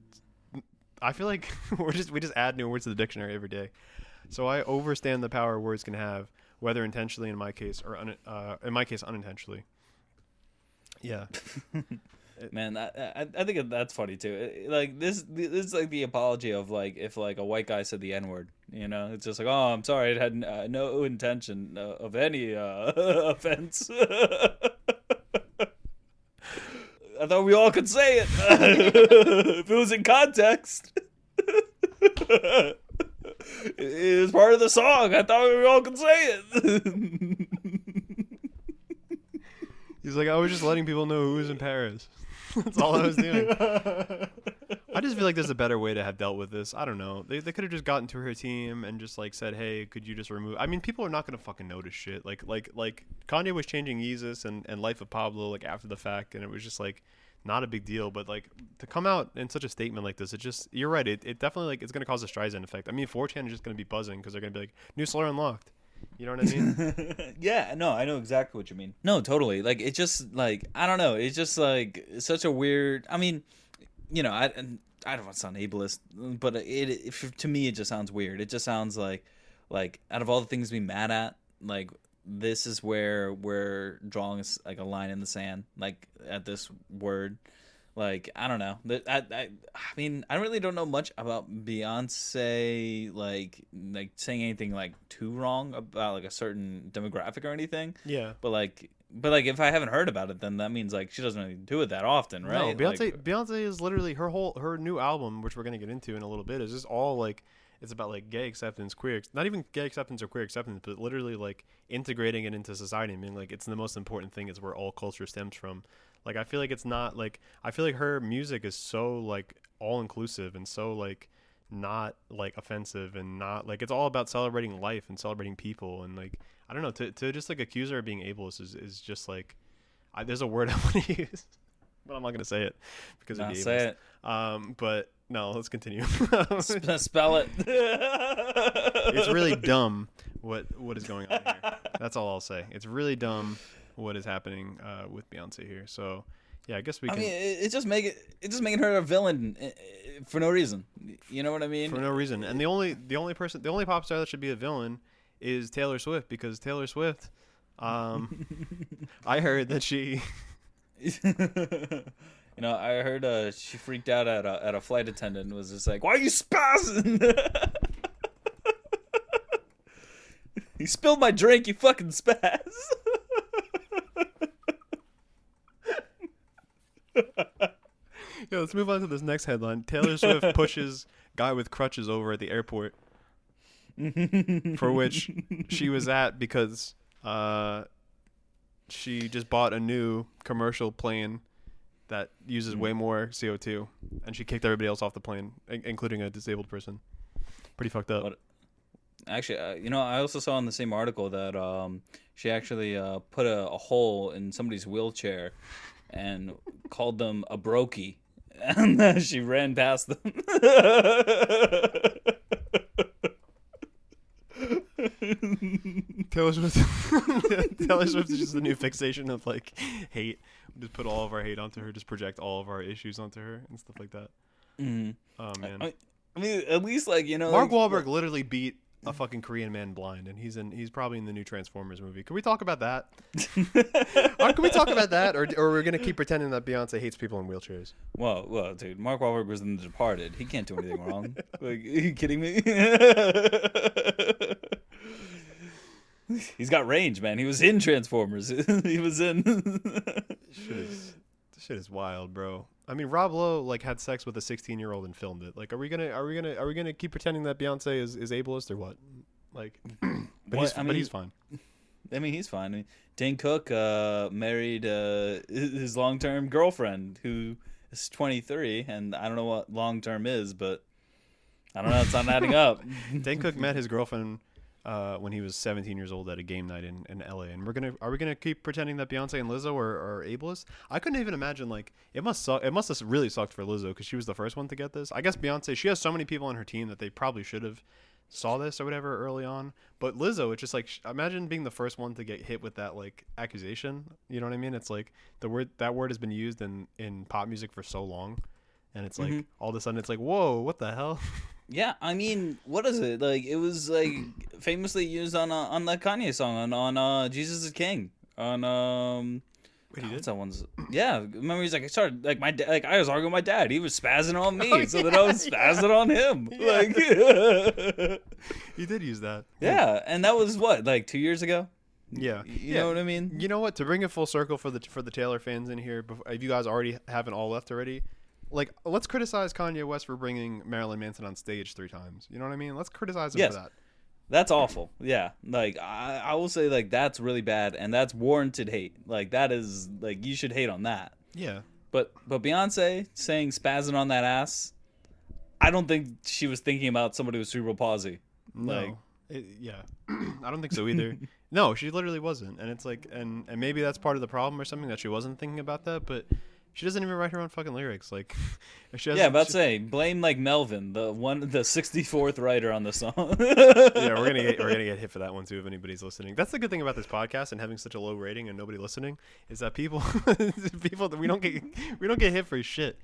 I feel like we're just we just add new words to the dictionary every day. So I overstand the power words can have, whether intentionally in my case or un, uh, in my case unintentionally. Yeah, Man, I, I I think that's funny too. Like this, this is like the apology of like if like a white guy said the n word. You know, it's just like, oh, I'm sorry, it had uh, no intention uh, of any uh, offense. I thought we all could say it if it was in context. it was part of the song. I thought we all could say it. he's like I was just letting people know who was in Paris. That's all I was doing. I just feel like there's a better way to have dealt with this. I don't know. They, they could have just gotten to her team and just like said, "Hey, could you just remove?" I mean, people are not gonna fucking notice shit. Like like like Kanye was changing Yeezus and and Life of Pablo like after the fact, and it was just like not a big deal. But like to come out in such a statement like this, it just you're right. It, it definitely like it's gonna cause a Streisand effect. I mean, 4chan is just gonna be buzzing because they're gonna be like new slur unlocked. You know what I mean? yeah, no, I know exactly what you mean. No, totally. Like it just like I don't know. It's just like such a weird. I mean, you know, I I don't want to sound ableist, but it, it to me it just sounds weird. It just sounds like like out of all the things to be mad at, like this is where we're drawing like a line in the sand, like at this word. Like I don't know. I, I I mean I really don't know much about Beyonce like like saying anything like too wrong about like a certain demographic or anything. yeah. But like but like if I haven't heard about it, then that means like she doesn't really do it that often, right? No, Beyonce. Like, Beyonce is literally her whole her new album, which we're gonna get into in a little bit, is just all like it's about like gay acceptance, queer, not even gay acceptance or queer acceptance, but literally like integrating it into society and being like it's the most important thing. It's where all culture stems from. Like I feel like it's not like I feel like her music is so like all inclusive and so like not like offensive and not like it's all about celebrating life and celebrating people and like I don't know to to just like accuse her of being ableist is is just like I, there's a word I want to use, but I'm not gonna say it because the say it. Um, but no, let's continue. Sp- spell it. it's really dumb what what is going on here. That's all I'll say. It's really dumb what is happening uh, with Beyonce here. So yeah, I guess we I can mean, it, it just make it it's just making her a villain uh, uh, for no reason. You know what I mean? for no reason. And the only the only person the only pop star that should be a villain is Taylor Swift because Taylor Swift. Um, I heard that she. you know, I heard uh, she freaked out at a at a flight attendant and was just like, "Why are you spazzing?" you spilled my drink, you fucking spaz. Yeah, let's move on to this next headline. Taylor Swift pushes guy with crutches over at the airport, for which she was at because uh, she just bought a new commercial plane that uses way more CO2, and she kicked everybody else off the plane, in- including a disabled person. Pretty fucked up. What- Actually, uh, you know, I also saw in the same article that um, she actually uh, put a, a hole in somebody's wheelchair and called them a brokey, and then she ran past them. Taylor Swift. Taylor Swift is just the new fixation of like hate. We just put all of our hate onto her. Just project all of our issues onto her and stuff like that. Mhm. Oh man. I, I mean, at least like you know, Mark like, Wahlberg literally beat a fucking Korean man blind, and he's in. He's probably in the new Transformers movie. Can we talk about that? Or can we talk about that, or or we're gonna keep pretending that Beyonce hates people in wheelchairs? Well, well, dude, Mark Wahlberg was in The Departed. He can't do anything wrong. Like, are you kidding me? He's got range, man. He was in Transformers. he was in. Shit is, shit is wild, bro. I mean, Rob Lowe like had sex with a 16 year old and filmed it. Like, are we gonna are we gonna are we gonna keep pretending that Beyonce is, is ableist or what? Like, but What? he's I but he's fine. I mean, he's fine. I mean, Dane Cook uh, married uh, his long-term girlfriend, who is 23, and I don't know what long-term is, but I don't know. It's not adding up. Dan Cook met his girlfriend uh, when he was 17 years old at a game night in, in LA, and we're gonna are we gonna keep pretending that Beyonce and Lizzo are, are ableist? I couldn't even imagine like it must suck. It must have really sucked for Lizzo because she was the first one to get this. I guess Beyonce she has so many people on her team that they probably should have saw this or whatever early on. But Lizzo, it's just like imagine being the first one to get hit with that like accusation. You know what I mean? It's like the word that word has been used in in pop music for so long. And it's like Mhm. all of a sudden it's like, whoa, what the hell? Yeah, I mean, what is it like? It was like famously used on uh, on the Kanye song on on uh, Jesus is King on um. Wait, he did? What's that one's? Yeah, remember he's like I started like my da- like I was arguing with my dad. He was spazzing on me, Oh, so then I was yeah. spazzing on him. Yeah. Like, He did use that. yeah, and that was what like two years ago. Yeah. You yeah. know what I mean? You know what? To bring it full circle for the for the Taylor fans in here, if you guys already haven't all left already, like let's criticize Kanye West for bringing Marilyn Manson on stage three times. You know what I mean? Let's criticize him Yes. for that. That's awful. Yeah, like I, I will say like that's really bad, and that's warranted hate. Like that is like you should hate on that. Yeah. But but Beyonce saying spazzing on that ass, I don't think she was thinking about somebody with cerebral palsy. No. Like- It- yeah. I don't think so either. no, she literally wasn't, and it's like, and and maybe that's part of the problem or something that she wasn't thinking about that, but. She doesn't even write her own fucking lyrics. Like, she has, yeah, about she- to say blame like Melvin, the one, the sixty fourth writer on the song. yeah, we're gonna get we're gonna get hit for that one too if anybody's listening. That's the good thing about this podcast and having such a low rating and nobody listening is that people people that we don't get we don't get hit for shit.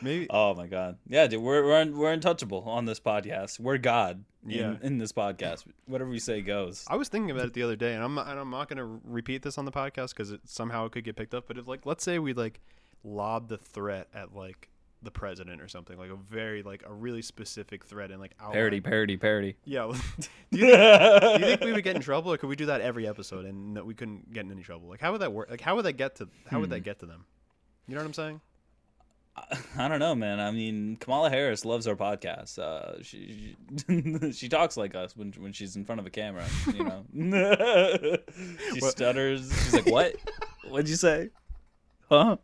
Maybe Oh my god, yeah, dude, we're we're un- we're untouchable on this podcast. We're God. In, Yeah. in this podcast, whatever we say goes. I was thinking about it the other day, and I'm not, and I'm not gonna repeat this on the podcast because it somehow it could get picked up. But if like let's say we like lobbed the threat at like the president or something like a very like a really specific threat and like outline- Parody, parody, parody. Yeah. do, you think, do you think we would get in trouble, or could we do that every episode and no, we couldn't get in any trouble? Like how would that work? Like how would that get to how would that Hmm. get to them? You know what I'm saying? I don't know, man. I mean, Kamala Harris loves our podcast. Uh, she she, she talks like us when when she's in front of a camera. You know, she What? stutters. She's like, "What? What'd you say? Huh?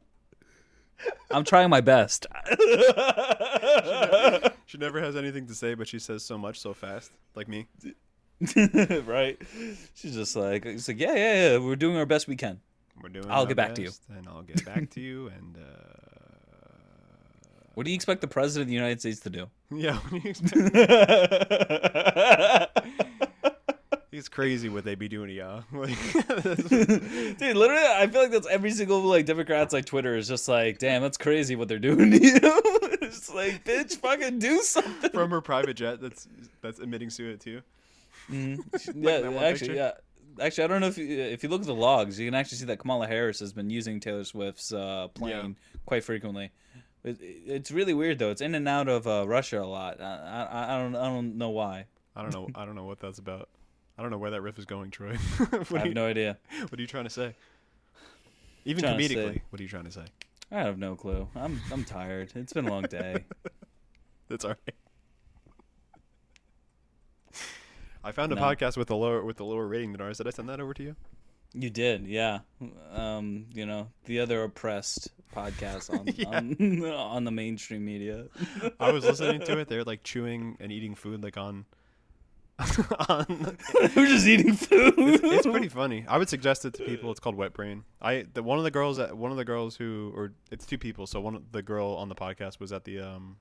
I'm trying my best." She never has anything to say, but she says so much so fast, like me. right? She's just like, it's like, yeah, yeah, yeah. We're doing our best we can. We're doing. I'll get back to you. and I'll get back to you. And uh, What do you expect the president of the United States to do? yeah, what do you expect? It's crazy what they be doing to y'all. Like, Dude, literally, I feel like that's every single like Democrats like Twitter is just like, damn, that's crazy what they're doing to you. it's like, bitch, fucking do something. from her private jet that's that's emitting CO2. Mhm. that yeah, actually, picture? yeah. Actually, I don't know if you, if you look at the logs, you can actually see that Kamala Harris has been using Taylor Swift's uh, plane quite frequently. It, it's really weird though. It's in and out of uh, Russia a lot. I, I, I don't I don't know why. I don't know. I don't know what that's about. I don't know where that riff is going, Troy. what, I have you, no idea. what are you trying to say? Even comedically, say- what are you trying to say? I have no clue. I'm I'm tired. It's been a long day. That's all right. I found a No. podcast with a lower with a lower rating than ours. Did I send that over to you? You did, yeah. Um, you know, the other oppressed podcast on Yeah. on, on the mainstream media. I was listening to it. They're like chewing and eating food like on. We're just eating food. it's, it's pretty funny. I would suggest it to people. It's called Wet Brain. I the one of the girls that one of the girls who or it's two people. So one of the girl on the podcast was at the um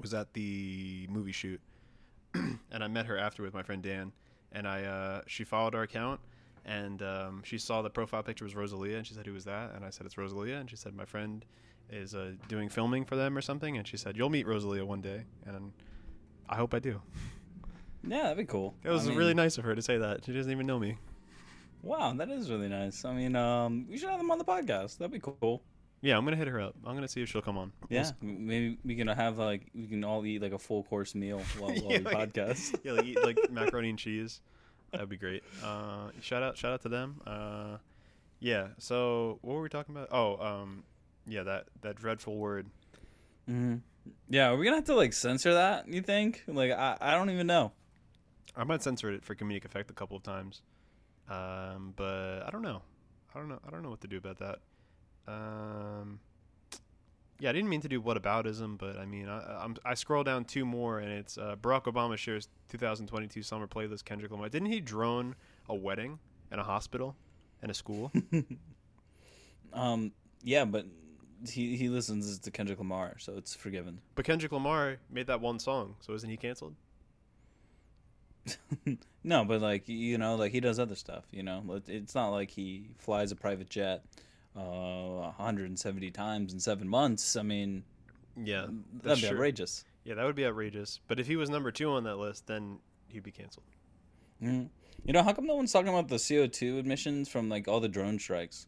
was at the movie shoot, and I met her after with my friend Dan, and I uh, she followed our account. And um, she saw the profile picture was Rosalia, and she said, "Who was that?" And I said, "It's Rosalia." And she said, "My friend is uh, doing filming for them or something." And she said, "You'll meet Rosalia one day." And I hope I do. Yeah, that'd be cool. It was I mean, really nice of her to say that. She doesn't even know me. Wow, that is really nice. I mean, um, we should have them on the podcast. That'd be cool. Yeah, I'm gonna hit her up. I'm gonna see if she'll come on. We'll Yeah, maybe we can have like we can all eat like a full course meal while, while Yeah, we like- podcast. yeah, like, eat like macaroni and cheese. That'd be great. Uh, shout out, shout out to them. Uh, yeah. So what were we talking about? Oh, um, yeah, that that dreadful word. hmm Yeah, are we gonna have to like censor that? You think? Like, I, I don't even know. I might censor it for comedic effect a couple of times, um, but I don't know. I don't know. I don't know what to do about that. Um, yeah, I didn't mean to do whataboutism, but I mean, I, I'm, I scroll down two more, and it's uh, Barack Obama shares 2022 summer playlist. Kendrick Lamar. Didn't he drone a wedding and a hospital and a school? Um, yeah, but he he listens to Kendrick Lamar, so it's forgiven. but Kendrick Lamar made that one song, so isn't he canceled? no, but like you know, like he does other stuff. You know, it's not like he flies a private jet uh 170 times in seven months. I mean, Yeah, that'd be true. outrageous. Yeah, that would be outrageous. But if he was number two on that list, then he'd be canceled. Mhm. You know, how come no one's talking about the CO2 emissions from like all the drone strikes?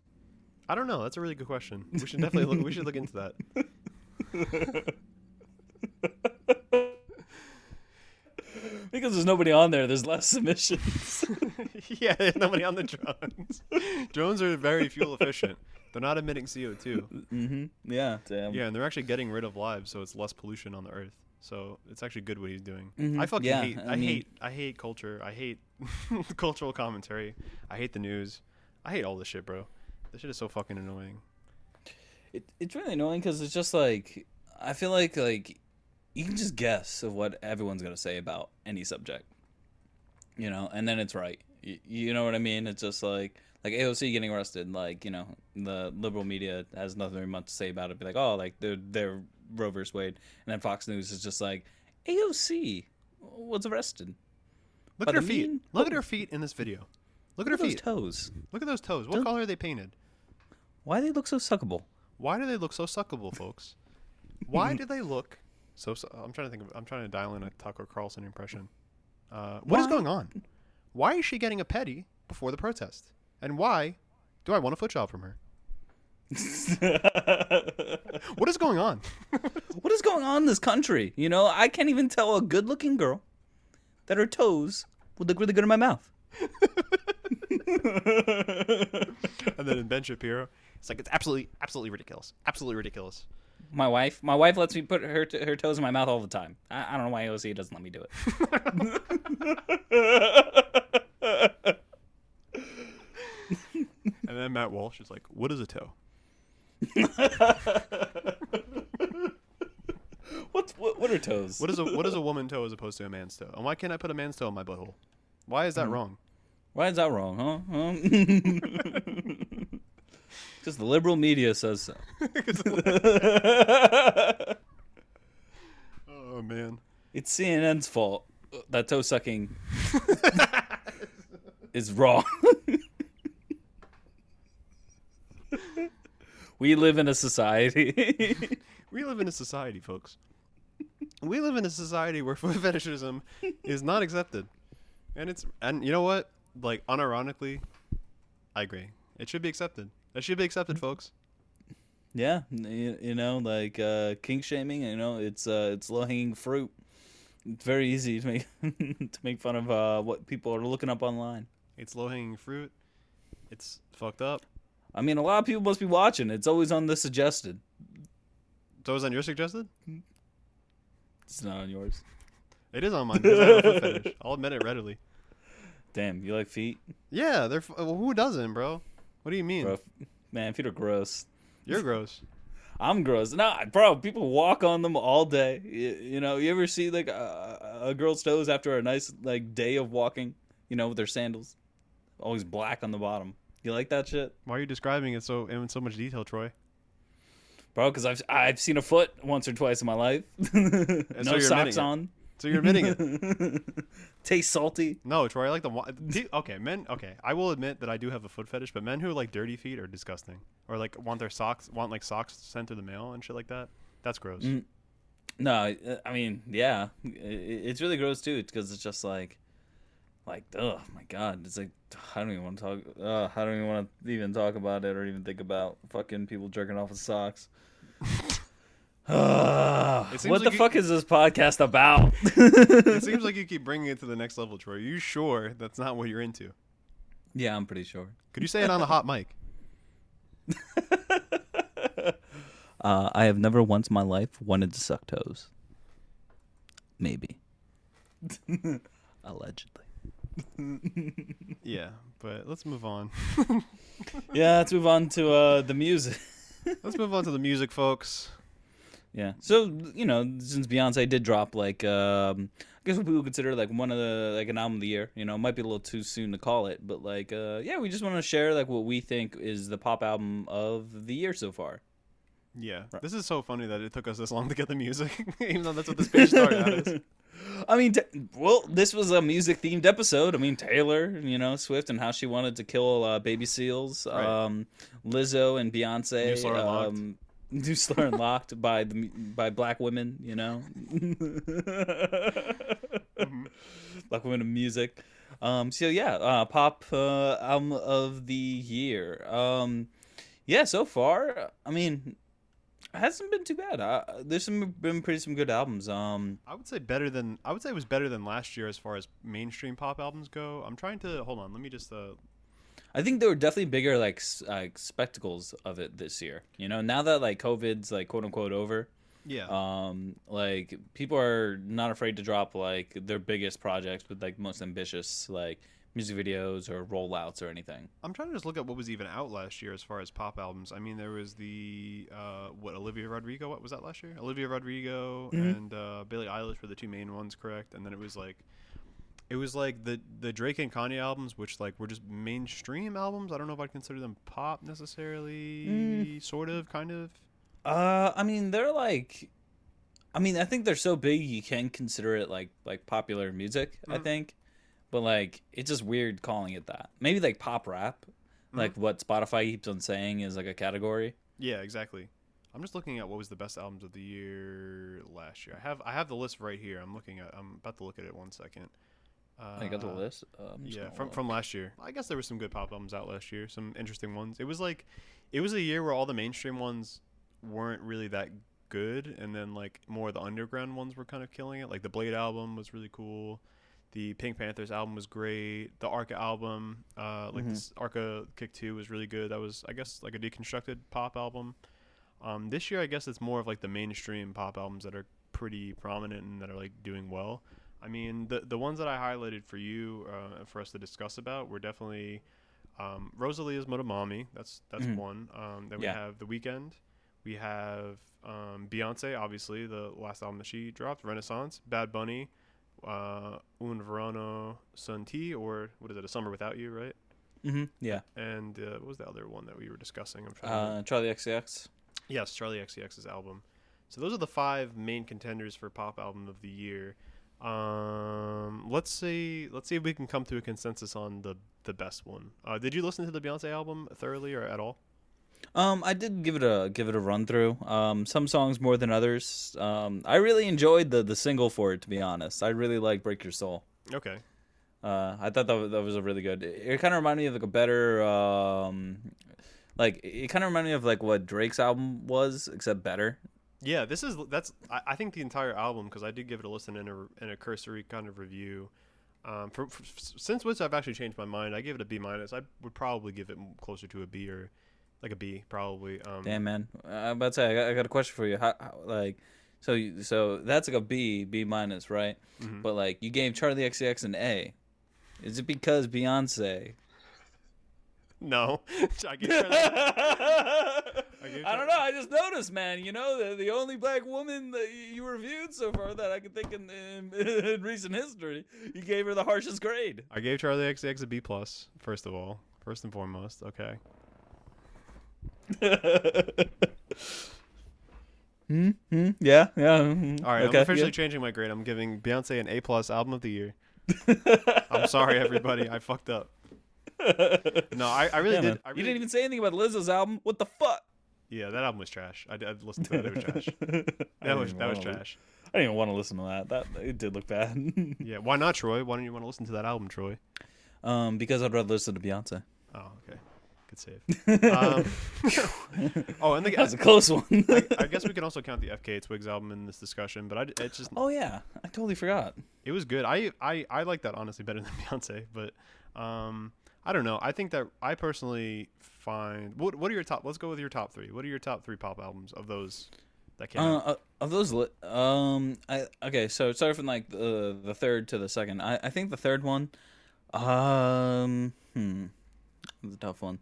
I don't know. That's a really good question. We should definitely look, we should look into that. because there's nobody on there, there's less emissions. yeah, there's nobody on the drones. drones are very fuel efficient. They're not emitting CO2. mm-hmm. Yeah. Damn. Yeah, and they're actually getting rid of lives, so it's less pollution on the earth. So it's actually good what he's doing. Mhm. I fucking Yeah, hate. I, I mean- hate. I hate culture. I hate cultural commentary. I hate the news. I hate all this shit, bro. This shit is so fucking annoying. It, it's really annoying because it's just like I feel like like you can just guess of what everyone's gonna say about any subject, you know, and then it's right. You, you know what I mean? It's just like like AOC getting arrested. Like you know, the liberal media has nothing very much to say about it. Be like, oh, like they're they're Roe versus Wade, and then Fox News is just like AOC was arrested. Look at her feet. mean- Look at her feet in this video. Look at her feet. toes. Look at those toes. What Don't- color are they painted? Why do they look so suckable? Why do they look so suckable, folks? Why do they look so? su- I'm trying to think of. I'm trying to dial in a Tucker Carlson impression. Uh, what is Why? going on? Why is she getting a petty before the protest? And why do I want a foot job from her? What is going on? what is going on in this country? You know, I can't even tell a good looking girl that her toes would look really good in my mouth. and then in Ben Shapiro, it's like it's absolutely, absolutely ridiculous. Absolutely ridiculous. My wife, my wife lets me put her her toes in my mouth all the time. I, I don't know why OC doesn't let me do it. And then Matt Walsh is like, "What is a toe?" What's what, what are toes? What is a what is a woman toe as opposed to a man's toe? And why can't I put a man's toe in my butthole? Why is that mm-hmm. wrong? Why is that wrong, huh? huh? Just the liberal media says so. oh man. It's CNN's fault that toe sucking is wrong. we live in a society. We live in a society, folks. We live in a society where foot fetishism is not accepted, and it's and you know what? Like unironically, I agree. It should be accepted. It should be accepted, folks. yeah, you, you know, like uh, kink shaming. You know, it's uh, it's low hanging fruit. It's very easy to make to make fun of uh, what people are looking up online. It's low hanging fruit. It's fucked up. I mean, a lot of people must be watching. It's always on the suggested. It's always on your suggested? It's not on yours. It is on mine. I have a foot fetish. I'll admit it readily. Damn, you like feet, Yeah, they're. f- Well, who doesn't, bro? What do you mean? bro? Man, feet are gross. You're gross. I'm gross. Nah, bro, people walk on them all day. You, you know, you ever see like a, a girl's toes after a nice like day of walking? You know, with their sandals, always black on the bottom. You like that shit, Why are you describing it so in so much detail, Troy? bro? Because I've I've seen a foot once or twice in my life. no so socks on. it. So you're admitting it. Tastes salty. No, Troy. I like the. wa- do- Okay, men. Okay, I will admit that I do have a foot fetish, but men who like dirty feet are disgusting, or like want their socks, want like socks sent through the mail and shit like that. That's gross. Mm. No, I- mean, yeah, it's really gross too because it's just like, like, oh my god, it's like I don't even want to talk. Uh, I don't even want to even talk about it or even think about fucking people jerking off with socks. What like the you- fuck is this podcast about? it seems like you keep bringing it to the next level, Troy. Are you sure that's not what you're into? yeah, I'm pretty sure. Could you say it on a hot mic? Uh, I have never once in my life wanted to suck toes. Maybe. Allegedly. Yeah, but let's move on. Yeah, let's move on to uh, the music. let's move on to the music, folks. Yeah. So you know, since Beyonce did drop like, um, I guess what people consider like one of the like an album of the year. You know, it might be a little too soon to call it, but like, uh, yeah, we just want to share like what we think is the pop album of the year so far. Yeah, Right. this is so funny that it took us this long to get the music, even though that's what this page started out as. I mean, t- well, this was a music themed episode. I mean, Taylor, you know, Swift and how she wanted to kill uh, baby seals. Right. Um, Lizzo and Beyonce. New Slur Unlocked. um, New Slur Unlocked by the by black women. You know, Mm-hmm. black women of music. Um, so yeah, uh, pop uh, album of the year. Um, yeah, so far, I mean, hasn't been too bad. Uh, there's some been pretty some good albums. Um, I would say better than I would say it was better than last year as far as mainstream pop albums go. I'm trying to hold on. Let me just uh, I think there were definitely bigger like spectacles of it this year. You know, now that like COVID's like quote unquote over, yeah. um, like people are not afraid to drop like their biggest projects with like most ambitious like music videos or rollouts or anything. I'm trying to just look at what was even out last year as far as pop albums. I mean, there was the uh, what Olivia Rodrigo. What was that last year? Olivia Rodrigo Mhm. and uh, Billie Eilish were the two main ones, correct? And then it was like, it was like the the Drake and Kanye albums, which like were just mainstream albums. I don't know if I'd consider them pop necessarily. Mm. Sort of, kind of. Uh, I mean they're like, I mean I think they're so big you can consider it like like popular music. I Mhm. think, but like it's just weird calling it that. Maybe like pop rap, Mhm. like what Spotify keeps on saying is like a category. Yeah, exactly. I'm just looking at what was the best albums of the year last year. I have I have the list right here. I'm looking at. I'm about to look at it one second. Uh, I got the list. Uh, Yeah, from look. from last year. I guess there were some good pop albums out last year. Some interesting ones. It was like, it was a year where all the mainstream ones weren't really that good, and then like more of the underground ones were kind of killing it. Like the Blade album was really cool. The PinkPantheress album was great. The Arca album, uh, like Mhm. this Arca Kick Two was really good. That was, I guess, like a deconstructed pop album. Um, this year, I guess it's more of like the mainstream pop albums that are pretty prominent and that are like doing well. I mean, the the ones that I highlighted for you uh, for us to discuss about were definitely um, Rosalia's Motomami. That's that's Mhm. one. Um, then we Yeah. have The Weeknd. We have um, Beyonce, obviously the last album that she dropped, Renaissance. Bad Bunny, uh, Un Verano Sin Ti, or what is it? A Summer Without You, right? hmm Yeah. And uh, what was the other one that we were discussing? I'm trying Uh, Charli XCX. Yes, Charli XCX's album. So those are the five main contenders for pop album of the year. Um, let's see. Let's see if we can come to a consensus on the the best one. Uh, did you listen to the Beyonce album thoroughly or at all? Um, I did give it a give it a run through. Um, some songs more than others. Um, I really enjoyed the the single for it. To be honest, I really like "Break Your Soul." Okay. Uh, I thought that was, that was a really good. It, kind of reminded me of like a better, um, like it kind of reminded me of like what Drake's album was, except better. Yeah, this is that's. I, I think the entire album because I did give it a listen in a in a cursory kind of review. Um, for, for, since which I've actually changed my mind. I gave it a B minus. I would probably give it closer to a B or like a B probably. Um, Damn man, I'm about to say I got, I got a question for you. How, how like, so you, so that's like a B, B minus, right? mhm. But like you gave Charli XCX an A. Is it because Beyonce? No, I gave her that. I don't know. I just noticed, man. You know, the, the only black woman that you- reviewed so far that I could think in, in, in recent history, you gave her the harshest grade. I gave Charli XCX a B plus. First of all, first and foremost. Okay. Hmm. Hmm. Yeah. Yeah. mhm. All right. Okay, I'm officially yeah. changing my grade. I'm giving Beyonce an A plus album of the year. I'm sorry, everybody. I fucked up. No, I, I really Yeah, did. I You didn't even say anything about Lizzo's album. What the fuck? Yeah, that album was trash. I, did listen to it. It was trash. That was that was li- trash. I didn't even want to listen to that. That it did look bad. Yeah. Why not, Troy? Why don't you want to listen to that album, Troy? um, because I'd rather listen to Beyonce. Oh, okay. Good save. Um, oh, and the, That was a close one. I guess we can also count the FKA Twigs album in this discussion, but I, it's just oh yeah, I totally forgot. it was good. I, I I like that honestly better than Beyonce, but um I don't know. I think that I personally find what what are your top? Let's go with your top three. What are your top three pop albums of those that came Uh, out? uh, of those, li- um, I okay. So sorry from like the the third to the second. I I think the third one, um, hmm, a tough one.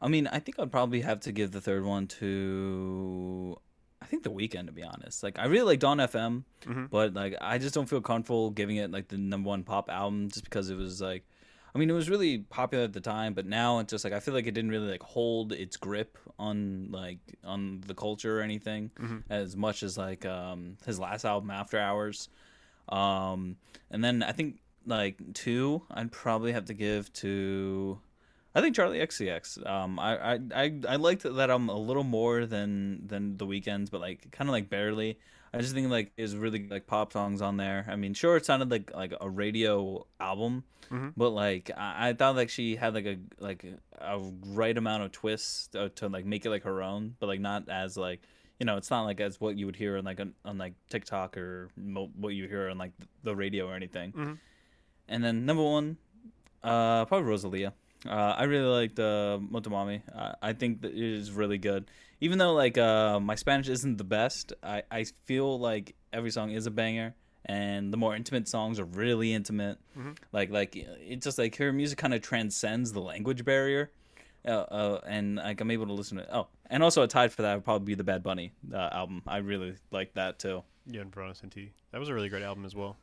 I mean, I think I'd probably have to give the third one to, I think the Weeknd to be honest. Like I really like Dawn FM, Mhm. but like I just don't feel comfortable giving it like the number one pop album just because it was like. I mean, it was really popular at the time, but now it's just like I feel like it didn't really like hold its grip on like on the culture or anything Mhm. as much as like um his last album After Hours. Um and then I think like two I'd probably have to give to I think Charli XCX. Um I I I, I liked that album a little more than than the Weeknd's, but like kind of like barely. I just think like is really like pop songs on there. I mean, sure it sounded like like a radio album, Mhm. but like I, I thought like she had like a like a right amount of twists to, to like make it like her own, but like not as like you know it's not like as what you would hear on like on, on like TikTok or mo- what you hear on like the radio or anything. Mhm. And then number one, uh, probably Rosalia. Uh, I really liked uh, Motomami. Uh, I think that it is really good. Even though like uh, my Spanish isn't the best, I, I feel like every song is a banger, and the more intimate songs are really intimate. Mhm. Like like it's just like her music kind of transcends the language barrier. Uh, uh, and like I'm able to listen to it. Oh, and also a tied for that would probably be the Bad Bunny uh, album. I really like that too. Yeah, and Verano Sin Ti. That was a really great album as well.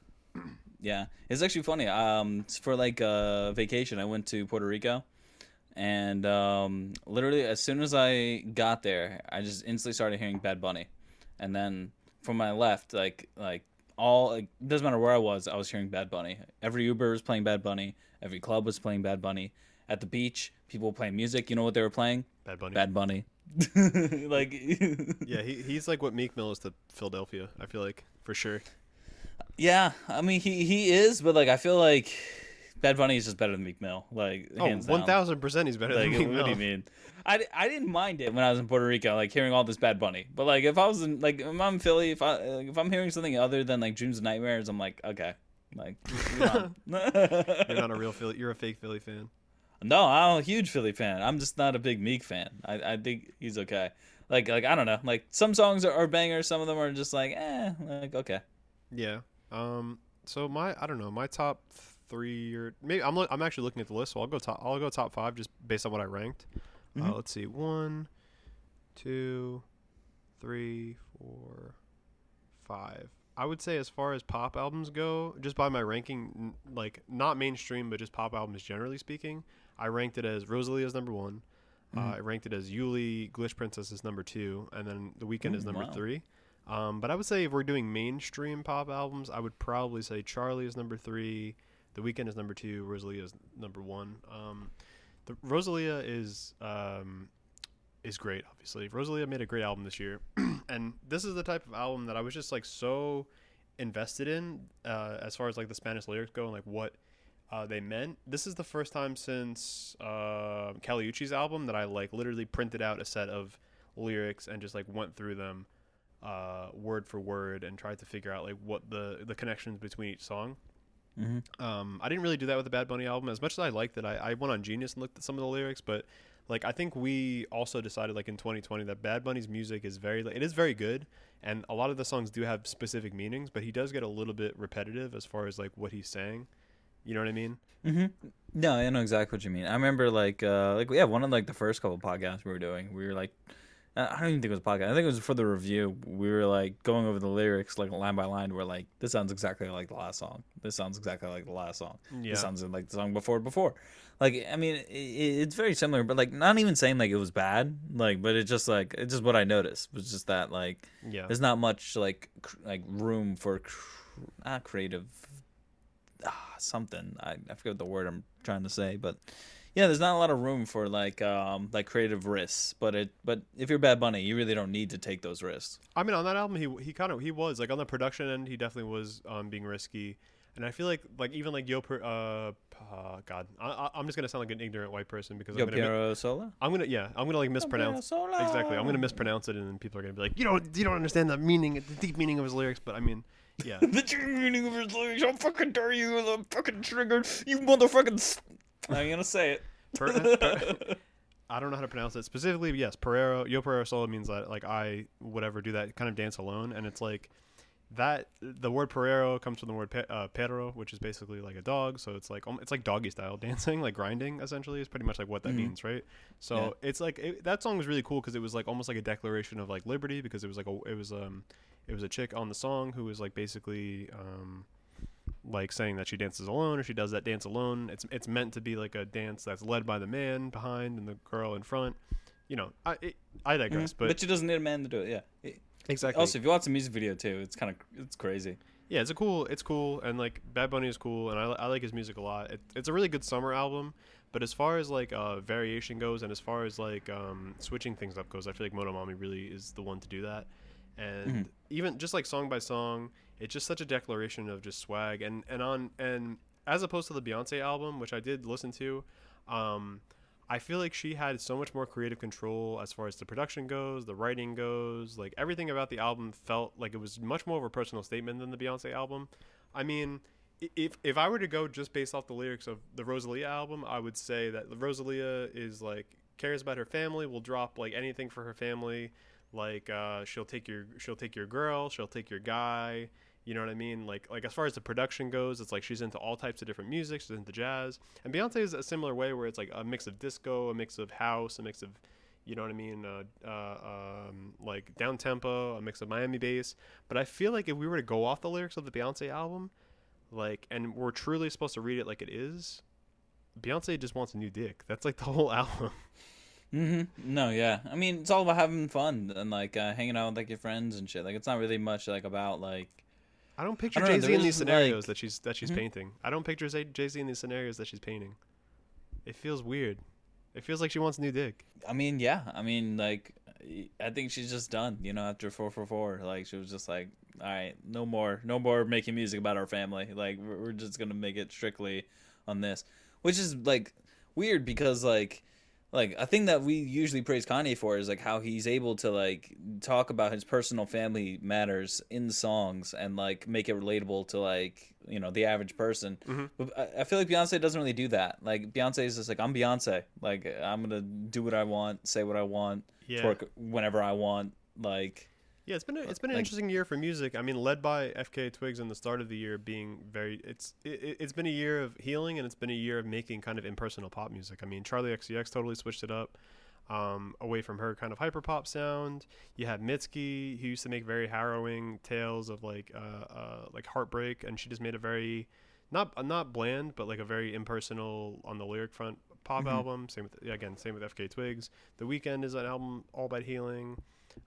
Yeah, it's actually funny. Um, for like uh, vacation, I went to Puerto Rico, and um, literally as soon as I got there, I just instantly started hearing Bad Bunny, and then from my left, like like all like doesn't matter where I was, I was hearing Bad Bunny. Every Uber was playing Bad Bunny. Every club was playing Bad Bunny. At the beach, people were playing music. You know what they were playing? Bad Bunny. Bad Bunny. like Yeah, he, he's like what Meek Mill is to Philadelphia. I feel like for sure. Yeah, I mean he he is, but like I feel like Bad Bunny is just better than Meek Mill. Like Oh, hands one thousand percent, he's better Like than Meek what Mill. do you mean? I, I didn't mind it when I was in Puerto Rico, like hearing all this Bad Bunny. But like if I was in like if I'm in Philly, if I like, if I'm hearing something other than like Dreams and Nightmares, I'm like okay, like you're on. You're not a real Philly. You're a fake Philly fan. no, I'm a huge Philly fan. I'm just not a big Meek fan. I I think he's okay. Like like I don't know. Like some songs are, are bangers, some of them are just like eh, like okay. Yeah. Um. So my, I don't know, my top three or maybe I'm. Lo- I'm actually looking at the list, so I'll go top. I'll go top five just based on what I ranked. Uh, Mhm. let's see. One, two, three, four, five. I would say as far as pop albums go, just by my ranking, n- like not mainstream, but just pop albums generally speaking, I ranked it as Rosalia as number one. Uh, Mhm. I ranked it as Yeule Glitch Princess is number two, and then The Weeknd is number wow. three. Um, but I would say if we're doing mainstream pop albums, I would probably say Charli is number three, The Weeknd is number two, Rosalia is number one. Um, the Rosalia is um, is great. Obviously, Rosalia made a great album this year, and this is the type of album that I was just like so invested in uh, as far as like the Spanish lyrics go and like what uh, they meant. This is the first time since uh, Kali Uchis's album that I like literally printed out a set of lyrics and just like went through them uh, word for word and tried to figure out like what the the connections between each song. Mm-hmm. Um, I didn't really do that with the Bad Bunny album as much as I liked it. I, I went on Genius and looked at some of the lyrics, but like I think we also decided like in 2020 that Bad Bunny's music is very it is very good, and a lot of the songs do have specific meanings, but he does get a little bit repetitive as far as like what he's saying. You know what I mean? hmm No, I know exactly what you mean. I remember like uh like yeah, one of like the first couple podcasts we were doing, we were like I don't even think it was a podcast. I think it was for the review. We were like going over the lyrics like line by line. We're like, this sounds exactly like the last song. This sounds exactly like the last song. Yeah. This sounds like the song before before. Like I mean, it, it's very similar, but like not even saying like it was bad. Like, but it's just like it's just what I noticed was just that like Yeah. there's not much like cr- like room for cr- not creative ah, something I, I forget the word i'm trying to say but yeah there's not a lot of room for like um like creative risks but it but if you're bad bunny you really don't need to take those risks I mean, on that album, he he kind of he was like on the production end, he definitely was um, being risky, and I feel like like even like Yo, Per- uh, uh God, I, I- I'm just gonna sound like an ignorant white person because yo I'm gonna, mi- solo I'm gonna yeah, I'm gonna like mispronounce exactly. I'm gonna mispronounce it, and then people are gonna be like, you don't you don't understand the meaning, the deep meaning of his lyrics. But I mean, yeah, the true meaning of his lyrics i'll fucking dare you a fucking triggered. you motherfucking i'm gonna say it Per- per- I don't know how to pronounce it specifically. But yes, Pereiro, Yo Pereiro solo means that like I whatever do that kind of dance alone, and it's like that. The word Pereiro comes from the word pe- uh, perro, which is basically like a dog. So it's like it's like doggy style dancing, like grinding. Essentially, is pretty much like what that Mhm. means, right? So Yeah. it's like it, that song was really cool because it was like almost like a declaration of like liberty because it was like a it was um it was a chick on the song who was like basically um like saying that she dances alone or she does that dance alone. It's it's meant to be like a dance that's led by the man behind and the girl in front. You know, I it, I digress, Mhm. but, but she doesn't need a man to do it yeah It- exactly. also if you watch the music video too it's kind of it's crazy yeah, it's a cool, it's cool, and like Bad Bunny is cool, and I, I like his music a lot. It, it's a really good summer album, but as far as like uh, variation goes, and as far as like um, switching things up goes, I feel like Motomami really is the one to do that. And Mhm. even just like song by song, it's just such a declaration of just swag, and and on and as opposed to the Beyonce album, which I did listen to, um, I feel like she had so much more creative control as far as the production goes, the writing goes, like everything about the album felt like it was much more of a personal statement than the Beyonce album. I mean, if if I were to go just based off the lyrics of the Rosalia album, I would say that Rosalia is like cares about her family, will drop like anything for her family. Like uh, she'll take your she'll take your girl, she'll take your guy. You know what I mean? Like like as far as the production goes, it's like she's into all types of different music. She's into jazz, and Beyonce is a similar way where it's like a mix of disco, a mix of house, a mix of you know what I mean, uh, uh, um, like down tempo, a mix of Miami bass. But I feel like if we were to go off the lyrics of the Beyonce album, like, and we're truly supposed to read it like it is, Beyonce just wants a new dick. That's like the whole album. Mm-hmm. No, yeah. I mean, it's all about having fun and like uh, hanging out with like your friends and shit. Like, it's not really much like about like. I don't picture Jay Z in these scenarios like- that she's that she's Mhm. painting. I don't picture Jay Z in these scenarios that she's painting. It feels weird. It feels like she wants new dick. I mean, yeah. I mean, like, I think she's just done. You know, after four four four, like she was just like, all right, no more, no more making music about our family. Like, we're, we're just gonna make it strictly on this, which is like weird because like. Like a thing that we usually praise Kanye for is like how he's able to like talk about his personal family matters in songs and like make it relatable to like you know the average person. Mhm. But I, I feel like Beyonce doesn't really do that. Like Beyonce is just like I'm Beyonce. Like I'm gonna do what I want, say what I want, Yeah. twerk whenever I want. Like Yeah, it's been a, it's been an Like- interesting year for music. I mean, led by FKA Twigs in the start of the year being very it's it, it's been a year of healing and it's been a year of making kind of impersonal pop music. I mean, Charli XCX totally switched it up um, away from her kind of hyper pop sound. You had Mitski, who used to make very harrowing tales of like uh, uh, like heartbreak, and she just made a very not not bland, but like a very impersonal on the lyric front pop Mhm. album. Same with again, same with FKA Twigs. The Weeknd is an album all about healing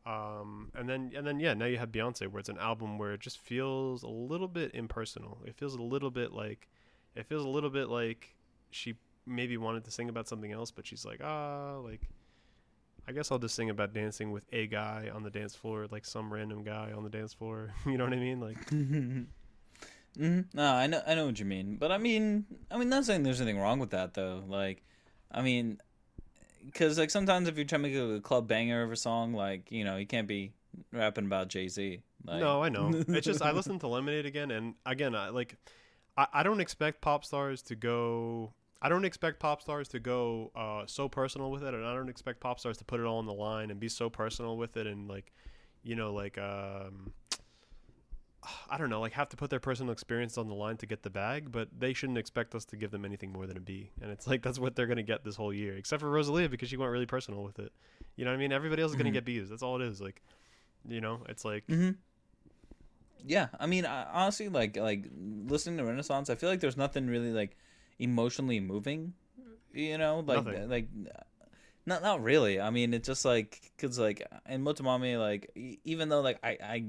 um, and then and then yeah now you have beyonce where it's an album where it just feels a little bit impersonal. It feels a little bit like it feels a little bit like she maybe wanted to sing about something else but she's like ah like i guess i'll just sing about dancing with a guy on the dance floor like some random guy on the dance floor. You know what i mean? Like hmm No, I know, I know what you mean, but I mean, I mean, not saying there's anything wrong with that though. Like, I mean, because like sometimes if you're trying to make a club banger of a song, like you know, you can't be rapping about Jay Z. Like, no i know it's just i listened to lemonade again and again i like I, I don't expect pop stars to go I don't expect pop stars to go uh, so personal with it, and I don't expect pop stars to put it all on the line and be so personal with it, and like, you know, like, um, I don't know, like have to put their personal experience on the line to get the bag, but they shouldn't expect us to give them anything more than a B. And it's like that's what they're gonna get this whole year, except for Rosalia because she went really personal with it. You know what I mean? Everybody else is gonna Mhm. get B's. That's all it is. Like, you know, it's like Mm-hmm. Yeah, I mean, I, honestly, like like listening to Renaissance, I feel like there's nothing really like emotionally moving. You know, like Nothing. like not not really. I mean, it's just like because like in Motomami, like even though like I I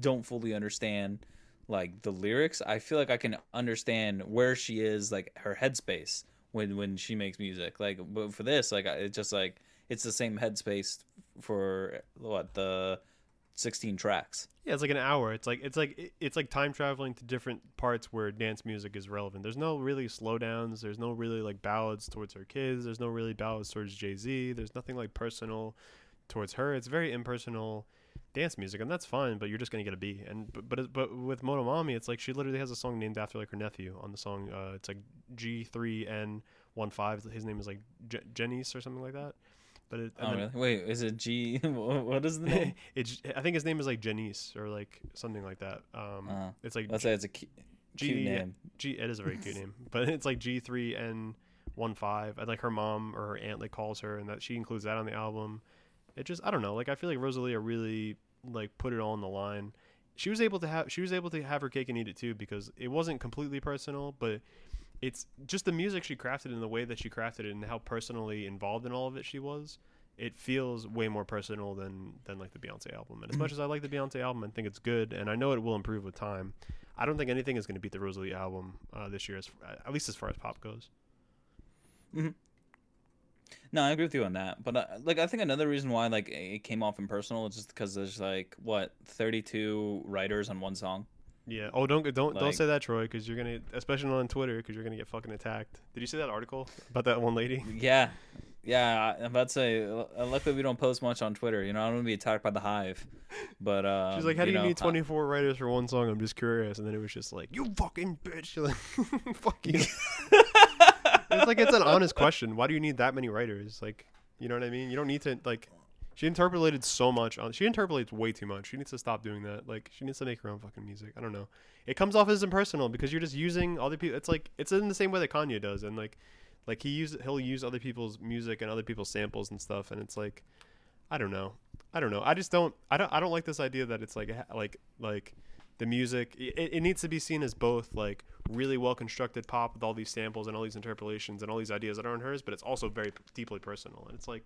don't fully understand like the lyrics, I feel like I can understand where she is, like her headspace when when she makes music. Like, but for this, like it's just like it's the same headspace for what the 16 tracks. Yeah, it's like an hour. It's like it's like it's like time traveling to different parts where dance music is relevant. There's no really slowdowns. There's no really like ballads towards her kids. There's no really ballads towards Jay Z. There's nothing like personal towards her. It's very impersonal dance music, and that's fine. But you're just gonna get a B. And but but, but with Motomami, it's like she literally has a song named after like her nephew on the song. Uh, it's like G three N one five. His name is like J- Jenice or something like that. But it, Oh, then- really? Wait, is it G? what is the name? it's I think his name is like Janice or like something like that. Um, Uh, it's like Let's say it's a cu- cute G- name. G. It is a very cute name, but it's like G three N one five. Like her mom or her aunt like calls her, and that she includes that on the album. It just I don't know. Like I feel like Rosalia really like put it all on the line. She was able to have she was able to have her cake and eat it too because it wasn't completely personal, but it's just the music she crafted and the way that she crafted it and how personally involved in all of it she was. It feels way more personal than than like the Beyonce album. And as much as I like the Beyonce album and think it's good, and I know it will improve with time, I don't think anything is going to beat the Rosalia album uh, this year, as, at least as far as pop goes. No, I agree with you on that. But uh, like, I think another reason why like it came off impersonal is just because there's like what 32 writers on one song. Yeah. Oh, don't don't don't say that, Troy, because you're gonna, especially on Twitter, because you're gonna get fucking attacked. Did you see that article about that one lady? Yeah, yeah. I'm about to say. uh, Luckily, we don't post much on Twitter. You know, I don't want to be attacked by the hive. But uh, She's like, "How do you, know, need uh, 24 writers for one song?" I'm just curious. And then it was just like, "You fucking bitch!" Like, "Fuck you." it's like it's an honest question. Why do you need that many writers? Like, you know what I mean? You don't need to like. She interpolated so much on. She interpolates way too much. She needs to stop doing that. Like, she needs to make her own fucking music. I don't know. It comes off as impersonal because you're just using other people. It's like it's in the same way that Kanye does, and like, like he use he'll use other people's music and other people's samples and stuff, and it's like, I don't know. I don't know. I just don't. I don't. I don't like this idea that it's like like like the music. It, it needs to be seen as both like really well constructed pop with all these samples and all these interpolations and all these ideas that aren't hers, but it's also very deeply personal. And it's like,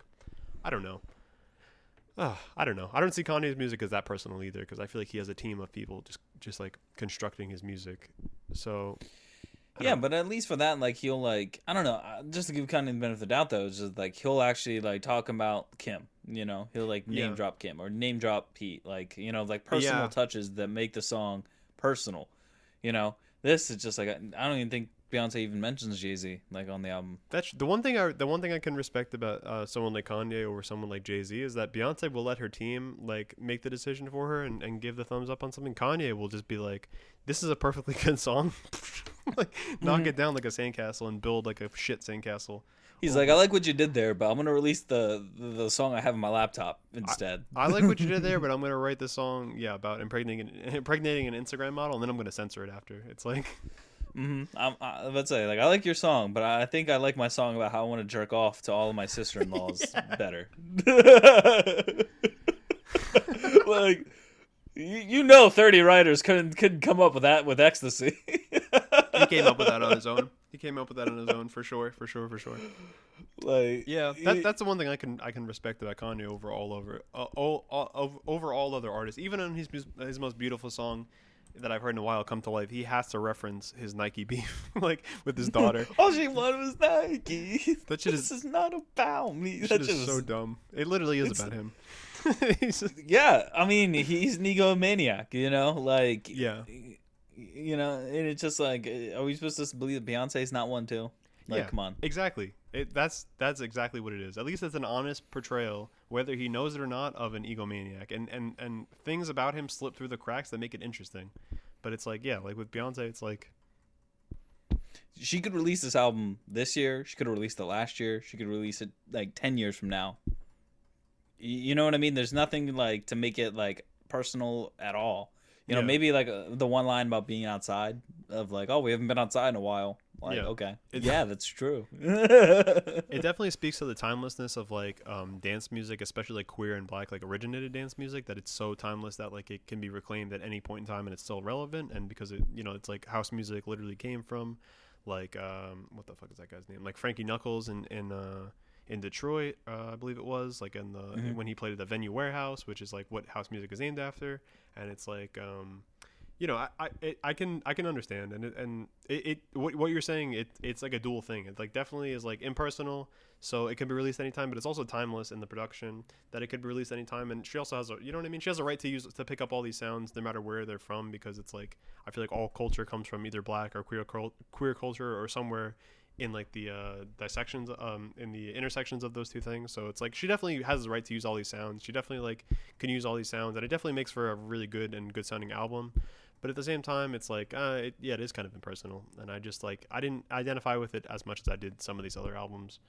I don't know. Uh, I don't know. I don't see Kanye's music as that personal either because I feel like he has a team of people just just like constructing his music. So Yeah, don't- but at least for that, like he'll like I don't know, uh, just to give Kanye the benefit of the doubt though, it's just like he'll actually like talk about Kim. You know, he'll like name Yeah. drop Kim or name drop Pete, like you know, like personal Yeah. touches that make the song personal. You know, this is just like I don't even think Beyonce even mentions Jay Z like on the album. That's the one thing I the one thing I can respect about uh, someone like Kanye over someone like Jay Z is that Beyonce will let her team like make the decision for her and, and give the thumbs up on something. Kanye will just be like, "This is a perfectly good song," like knock Mhm. it down like a sandcastle and build like a shit sandcastle. He's like, I like what you did there, but I'm gonna release the the, the song I have on my laptop instead. I like what you did there, but I'm gonna write this song, yeah, about impregnating an, impregnating an Instagram model, and then I'm gonna censor it after. It's like, hmm I'm, I, let's say, like, I like your song, but I think I like my song about how I want to jerk off to all of my sister-in-laws better. like, you, you know, thirty writers couldn't couldn't come up with that with ecstasy. he came up with that on his own. He came up with that on his own for sure, for sure, for sure. like, Yeah, that, that's the one thing I can I can respect about Kanye over all over uh, all, all, over all other artists. Even on his his most beautiful song that I've heard in a while, "Come to Life," he has to reference his Nike beef, like with his daughter. all she wanted was Nike. That shit this is- is not about me. That That shit is so dumb. It literally is about him. Just- yeah, I mean, he's an egomaniac, you know, like yeah, you know, and it's just like, are we supposed to believe that Beyonce's not one too? Like, Yeah. come on. exactly. It, that's that's exactly what it is. At least it's an honest portrayal, whether he knows it or not, of an egomaniac. And and and things about him slip through the cracks that make it interesting. But it's like, yeah, like with Beyonce, it's like, She could release this album this year. She could have released it last year. She could release it like ten years from now. You know what I mean? There's nothing like to make it like personal at all. You know, Yeah. maybe like uh, the one line about being outside of like, oh, we haven't been outside in a while. Like, Yeah. okay, yeah, that's true. it definitely speaks to the timelessness of like um, dance music, especially like queer and black like originated dance music. That it's so timeless that like it can be reclaimed at any point in time and it's still relevant. And because it, you know, it's like house music literally came from like um, what the fuck is that guy's name? Like Frankie Knuckles in in uh, in Detroit, uh, I believe it was like in the Mhm. when he played at the Venue Warehouse, which is like what house music is named after. And it's like um, you know, I I, it, I can I can understand, and it, and it, it what, what you're saying it it's like a dual thing. It like definitely is like impersonal, so it can be released anytime, but it's also timeless in the production that it could be released anytime. And she also has a you know what I mean. She has a right to use to pick up all these sounds no matter where they're from because it's like I feel like all culture comes from either black or queer queer culture or somewhere in like the uh, dissections um in the intersections of those two things so it's like she definitely has the right to use all these sounds she definitely like can use all these sounds and it definitely makes for a really good and good sounding album but at the same time it's like uh it, yeah it is kind of impersonal and i just like i didn't identify with it as much as i did some of these other albums.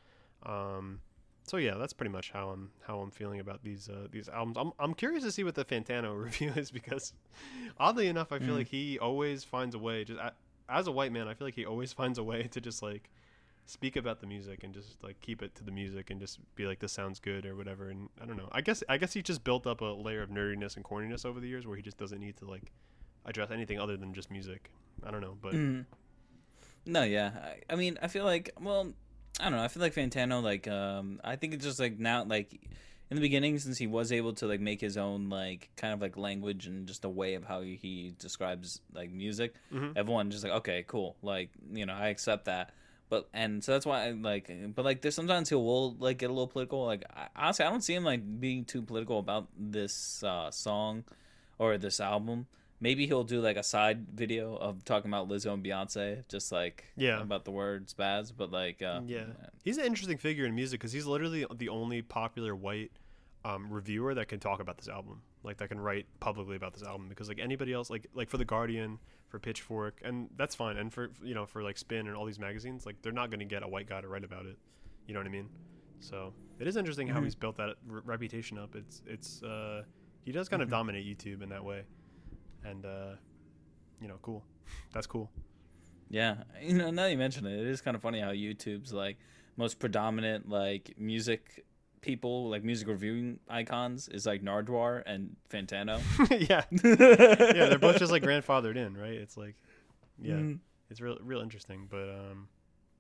Um so yeah that's pretty much how i'm how i'm feeling about these uh these albums. I'm, I'm curious to see what the fantano review is because oddly enough i feel Mhm. like he always finds a way just as a white man i feel like he always finds a way to just like speak about the music and just like keep it to the music and just be like this sounds good or whatever and i don't know. I guess i guess he just built up a layer of nerdiness and corniness over the years where he just doesn't need to like address anything other than just music i don't know but Mhm. No, yeah. I, I mean, I feel like, well, I don't know. I feel like Fantano, like, um, I think it's just like now, like, in the beginning, since he was able to like make his own like kind of like language and just a way of how he describes like music, Mhm. everyone just like, okay, cool, like, you know, I accept that. But and so that's why I like, but like, there's sometimes he will like get a little political. Like, I, honestly, I don't see him like being too political about this uh, song or this album. Maybe he'll do like a side video of talking about Lizzo and Beyonce, just like Yeah. about the word spaz. But like, uh, yeah he's an interesting figure in music because he's literally the only popular white um, reviewer that can talk about this album like that can write publicly about this album because like anybody else like like for the guardian for pitchfork and that's fine and for you know for like spin and all these magazines like they're not going to get a white guy to write about it you know what i mean so it is interesting how Mhm. he's built that re- reputation up it's it's uh he does kind of Mhm. dominate youtube in that way and uh you know cool. That's cool. Yeah, you know, now you mention it, it is kind of funny how YouTube's like most predominant like music people, like music reviewing icons, is like Nardwuar and Fantano. yeah. Yeah they're both just like grandfathered in right? It's like yeah Mhm. it's real real interesting but um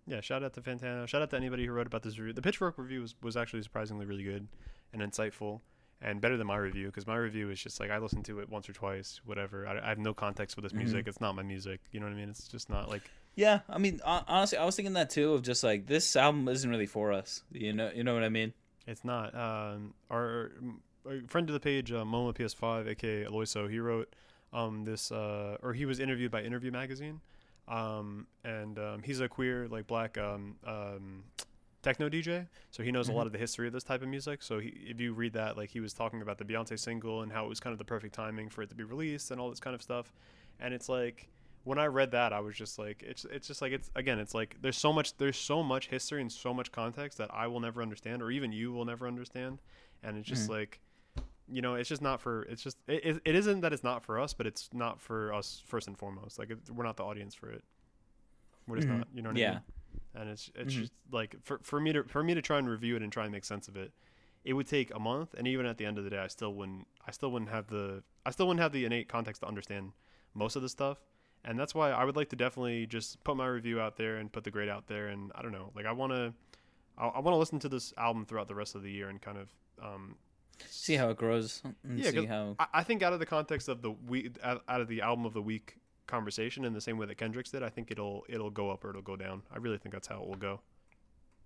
yeah shout out to fantano. Shout out to anybody who wrote about this review. The pitchfork review was, was actually surprisingly really good and insightful and better than my review because my review is just like i listened to it once or twice whatever i, I have no context for this Mhm. music it's not my music you know what i mean it's just not like Yeah, I mean, honestly, I was thinking that too. Of just like this album isn't really for us. You know, you know what I mean? It's not. Um, our, our friend of the page, uh, Moma PS5, aka Aloiso, he wrote um, this, uh, or he was interviewed by Interview Magazine, um, and um, he's a queer, like black um, um, techno DJ, so he knows a Mhm. lot of the history of this type of music. So he, if you read that, like he was talking about the Beyonce single and how it was kind of the perfect timing for it to be released and all this kind of stuff, and it's like when I read that, I was just like, it's it's just like it's again, it's like there's so much there's so much history and so much context that I will never understand, or even you will never understand, and it's just Mhm. like, you know, it's just not for it's just it, it, isn't that it's not for us, but it's not for us first and foremost. Like we're not the audience for it. We're just Mhm. not, you know what I Yeah. mean? And it's it's Mhm. just like for for me to for me to try and review it and try and make sense of it, it would take a month, and even at the end of the day, I still wouldn't I still wouldn't have the I still wouldn't have the innate context to understand most of the stuff and that's why I would like to definitely just put my review out there and put the grade out there. And I don't know, like I want to, I, I want to listen to this album throughout the rest of the year and kind of, um, See how it grows. And Yeah, see how. I, I think out of the context of the week, out of the album of the week conversation, in the same way that Kendrick's did, I think it'll it'll go up or it'll go down. I really think that's how it will go.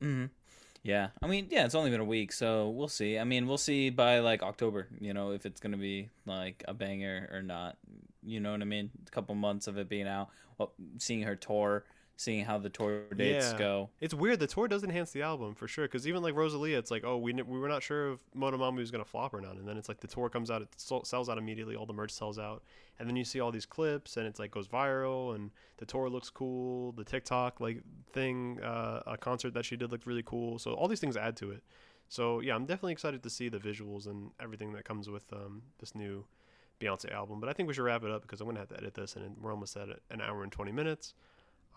hmm Yeah, I mean, yeah, it's only been a week, so we'll see. I mean, we'll see by like October, you know, if it's gonna be like a banger or not. You know what I mean? A couple months of it being out, well, seeing her tour, seeing how the tour dates Yeah. go. It's weird. The tour does enhance the album for sure. Because even like Rosalia, it's like, oh, we we were not sure if Motomami was gonna flop or not, and then it's like the tour comes out, it sells out immediately, all the merch sells out, and then you see all these clips, and it's like goes viral, and the tour looks cool. The TikTok like thing, uh, a concert that she did looked really cool. So all these things add to it. So yeah, I'm definitely excited to see the visuals and everything that comes with um, this new Beyonce album. But I think we should wrap it up because I'm gonna have to edit this, and we're almost at an hour and 20 minutes.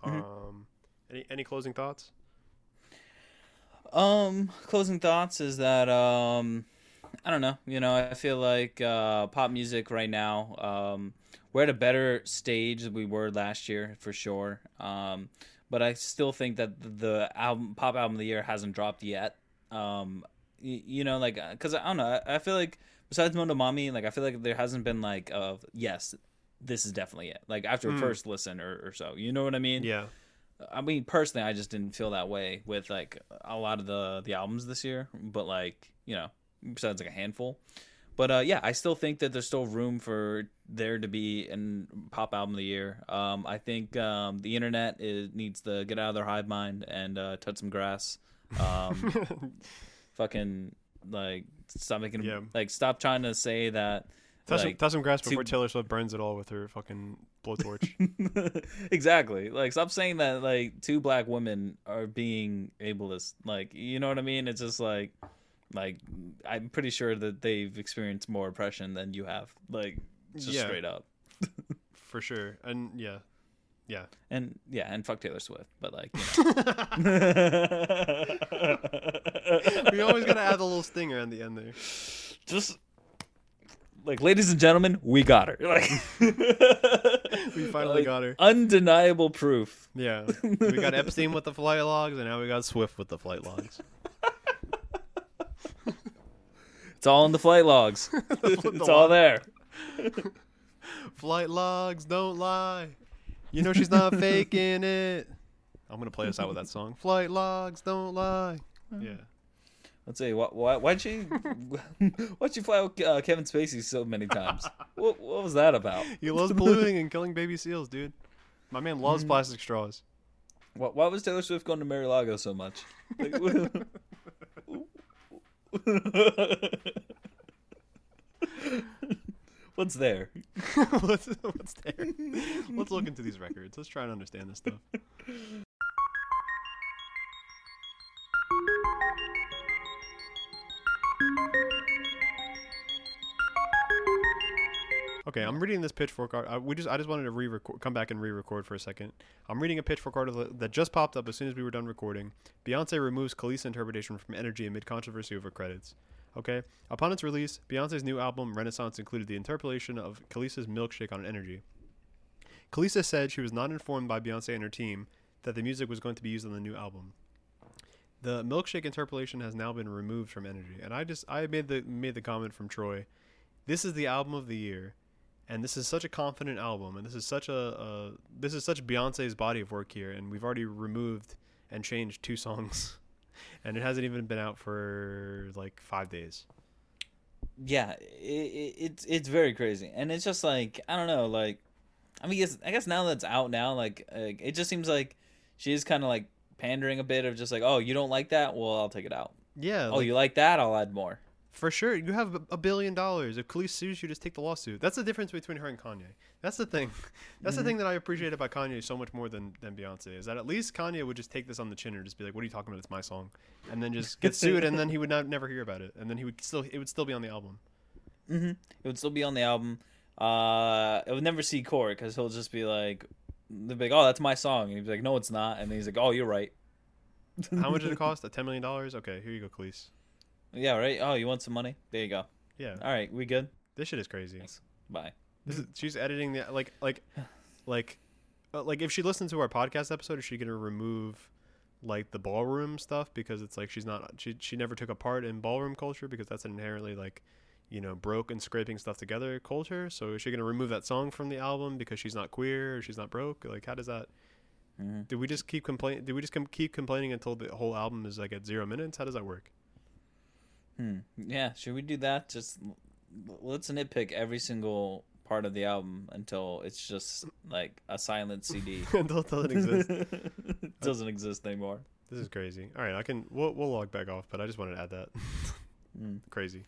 Mhm. Um, any any closing thoughts? Um, closing thoughts is that um, I don't know. You know, I feel like uh, pop music right now. Um, we're at a better stage than we were last year for sure. Um, but I still think that the album pop album of the year hasn't dropped yet. Um, you, you know, like because I don't know. I, I feel like besides Motomami, like I feel like there hasn't been like uh yes, this is definitely it. Like after Mm. first listen or, or so. You know what I mean? Yeah, I mean, personally, I just didn't feel that way with like a lot of the the albums this year. But like, you know, besides like a handful. But uh, yeah, I still think that there's still room for there to be an pop album of the year. Um, I think um, the internet is, needs to get out of their hive mind and uh, touch some grass. Um, fucking like stop making Yeah. like stop trying to say that touch, some, like, touch some grass before Taylor Swift burns it all with her fucking blowtorch. exactly. Like, stop saying that like two black women are being ableist. Like, you know what I mean? It's just like, like I'm pretty sure that they've experienced more oppression than you have. Like, just Yeah. straight up. for sure. And yeah, yeah. And yeah, and fuck Taylor Swift. But like, you know. we always gotta add a little stinger on the end there. just like, ladies and gentlemen, we got her. Like, We finally like, got her. undeniable proof. Yeah, we got Epstein with the flight logs, and now we got Swift with the flight logs. It's all in the flight logs. it's all there. Flight logs don't lie. You know she's not faking it. I'm gonna play us out with that song. Flight logs don't lie. Yeah. Let's see. Why, why, why'd you why'd you fly with uh, Kevin Spacey so many times? What, what was that about? He loves polluting and killing baby seals, dude. My man loves plastic straws. Why, why was Taylor Swift going to Mar-a-Lago so much? Like, What's there? what's, what's there? Let's look into these records. Let's try and understand this stuff. Okay, I'm reading this Pitchfork art. Uh, we just, I just wanted to re-record, come back and re-record for a second. I'm reading a Pitchfork article that just popped up as soon as we were done recording. Beyonce removes Kelis interpretation from Energy amid controversy over credits. Okay, upon its release, Beyonce's new album Renaissance included the interpolation of Kelis's milkshake on Energy. Khaleesa said she was not informed by Beyonce and her team that the music was going to be used on the new album. The milkshake interpolation has now been removed from Energy, and I just I made the made the comment from Troy. This is the album of the year, and this is such a confident album, and this is such a, a this is such Beyonce's body of work here, and we've already removed and changed two songs, and it hasn't even been out for like five days. Yeah, it, it, it's it's very crazy, and it's just like I don't know, like I mean, I guess now that it's out now, like uh, it just seems like she's kind of like pandering a bit of just like, oh, you don't like that? Well, I'll take it out. Yeah, oh, like, you like that? I'll add more. For sure. You have a- billion dollars. If Kelis sues you, just take the lawsuit. That's the difference between her and Kanye. That's the thing. That's the thing that I appreciate about Kanye so much more than than Beyonce is that at least Kanye would just take this on the chin and just be like, "What are you talking about? It's my song," and then just get sued, and then he would not never hear about it, and then he would still it would still be on the album. Mm-hmm. It would still be on the album. Uh, it would never see court because he'll just be like, they'll be like, oh, that's my song, and he'd be like, no, it's not, and then he's like, oh, you're right. How much did it cost? A ten million dollars? Okay, here you go, Kelis. Yeah, right. Oh, you want some money? There you go. Yeah, All right, we good? this shit is crazy. Thanks. Bye. This is, she's editing the like like like uh, like if she listens to our podcast episode, is she gonna remove like the ballroom stuff because it's like she's not she she never took a part in ballroom culture because that's inherently like you know broke and scraping stuff together culture. So is she gonna remove that song from the album because she's not queer or she's not broke? Like how does that? hmm Do we just keep complain? Do we just com- keep complaining until the whole album is like at zero minutes? How does that work? Hmm. Yeah, should we do that? Just let's nitpick every single part of the album until it's just like a silent CD. until it doesn't exist. it doesn't exist anymore. This is crazy. All right, I can we'll we'll log back off, but I just wanted to add that. Mm. crazy.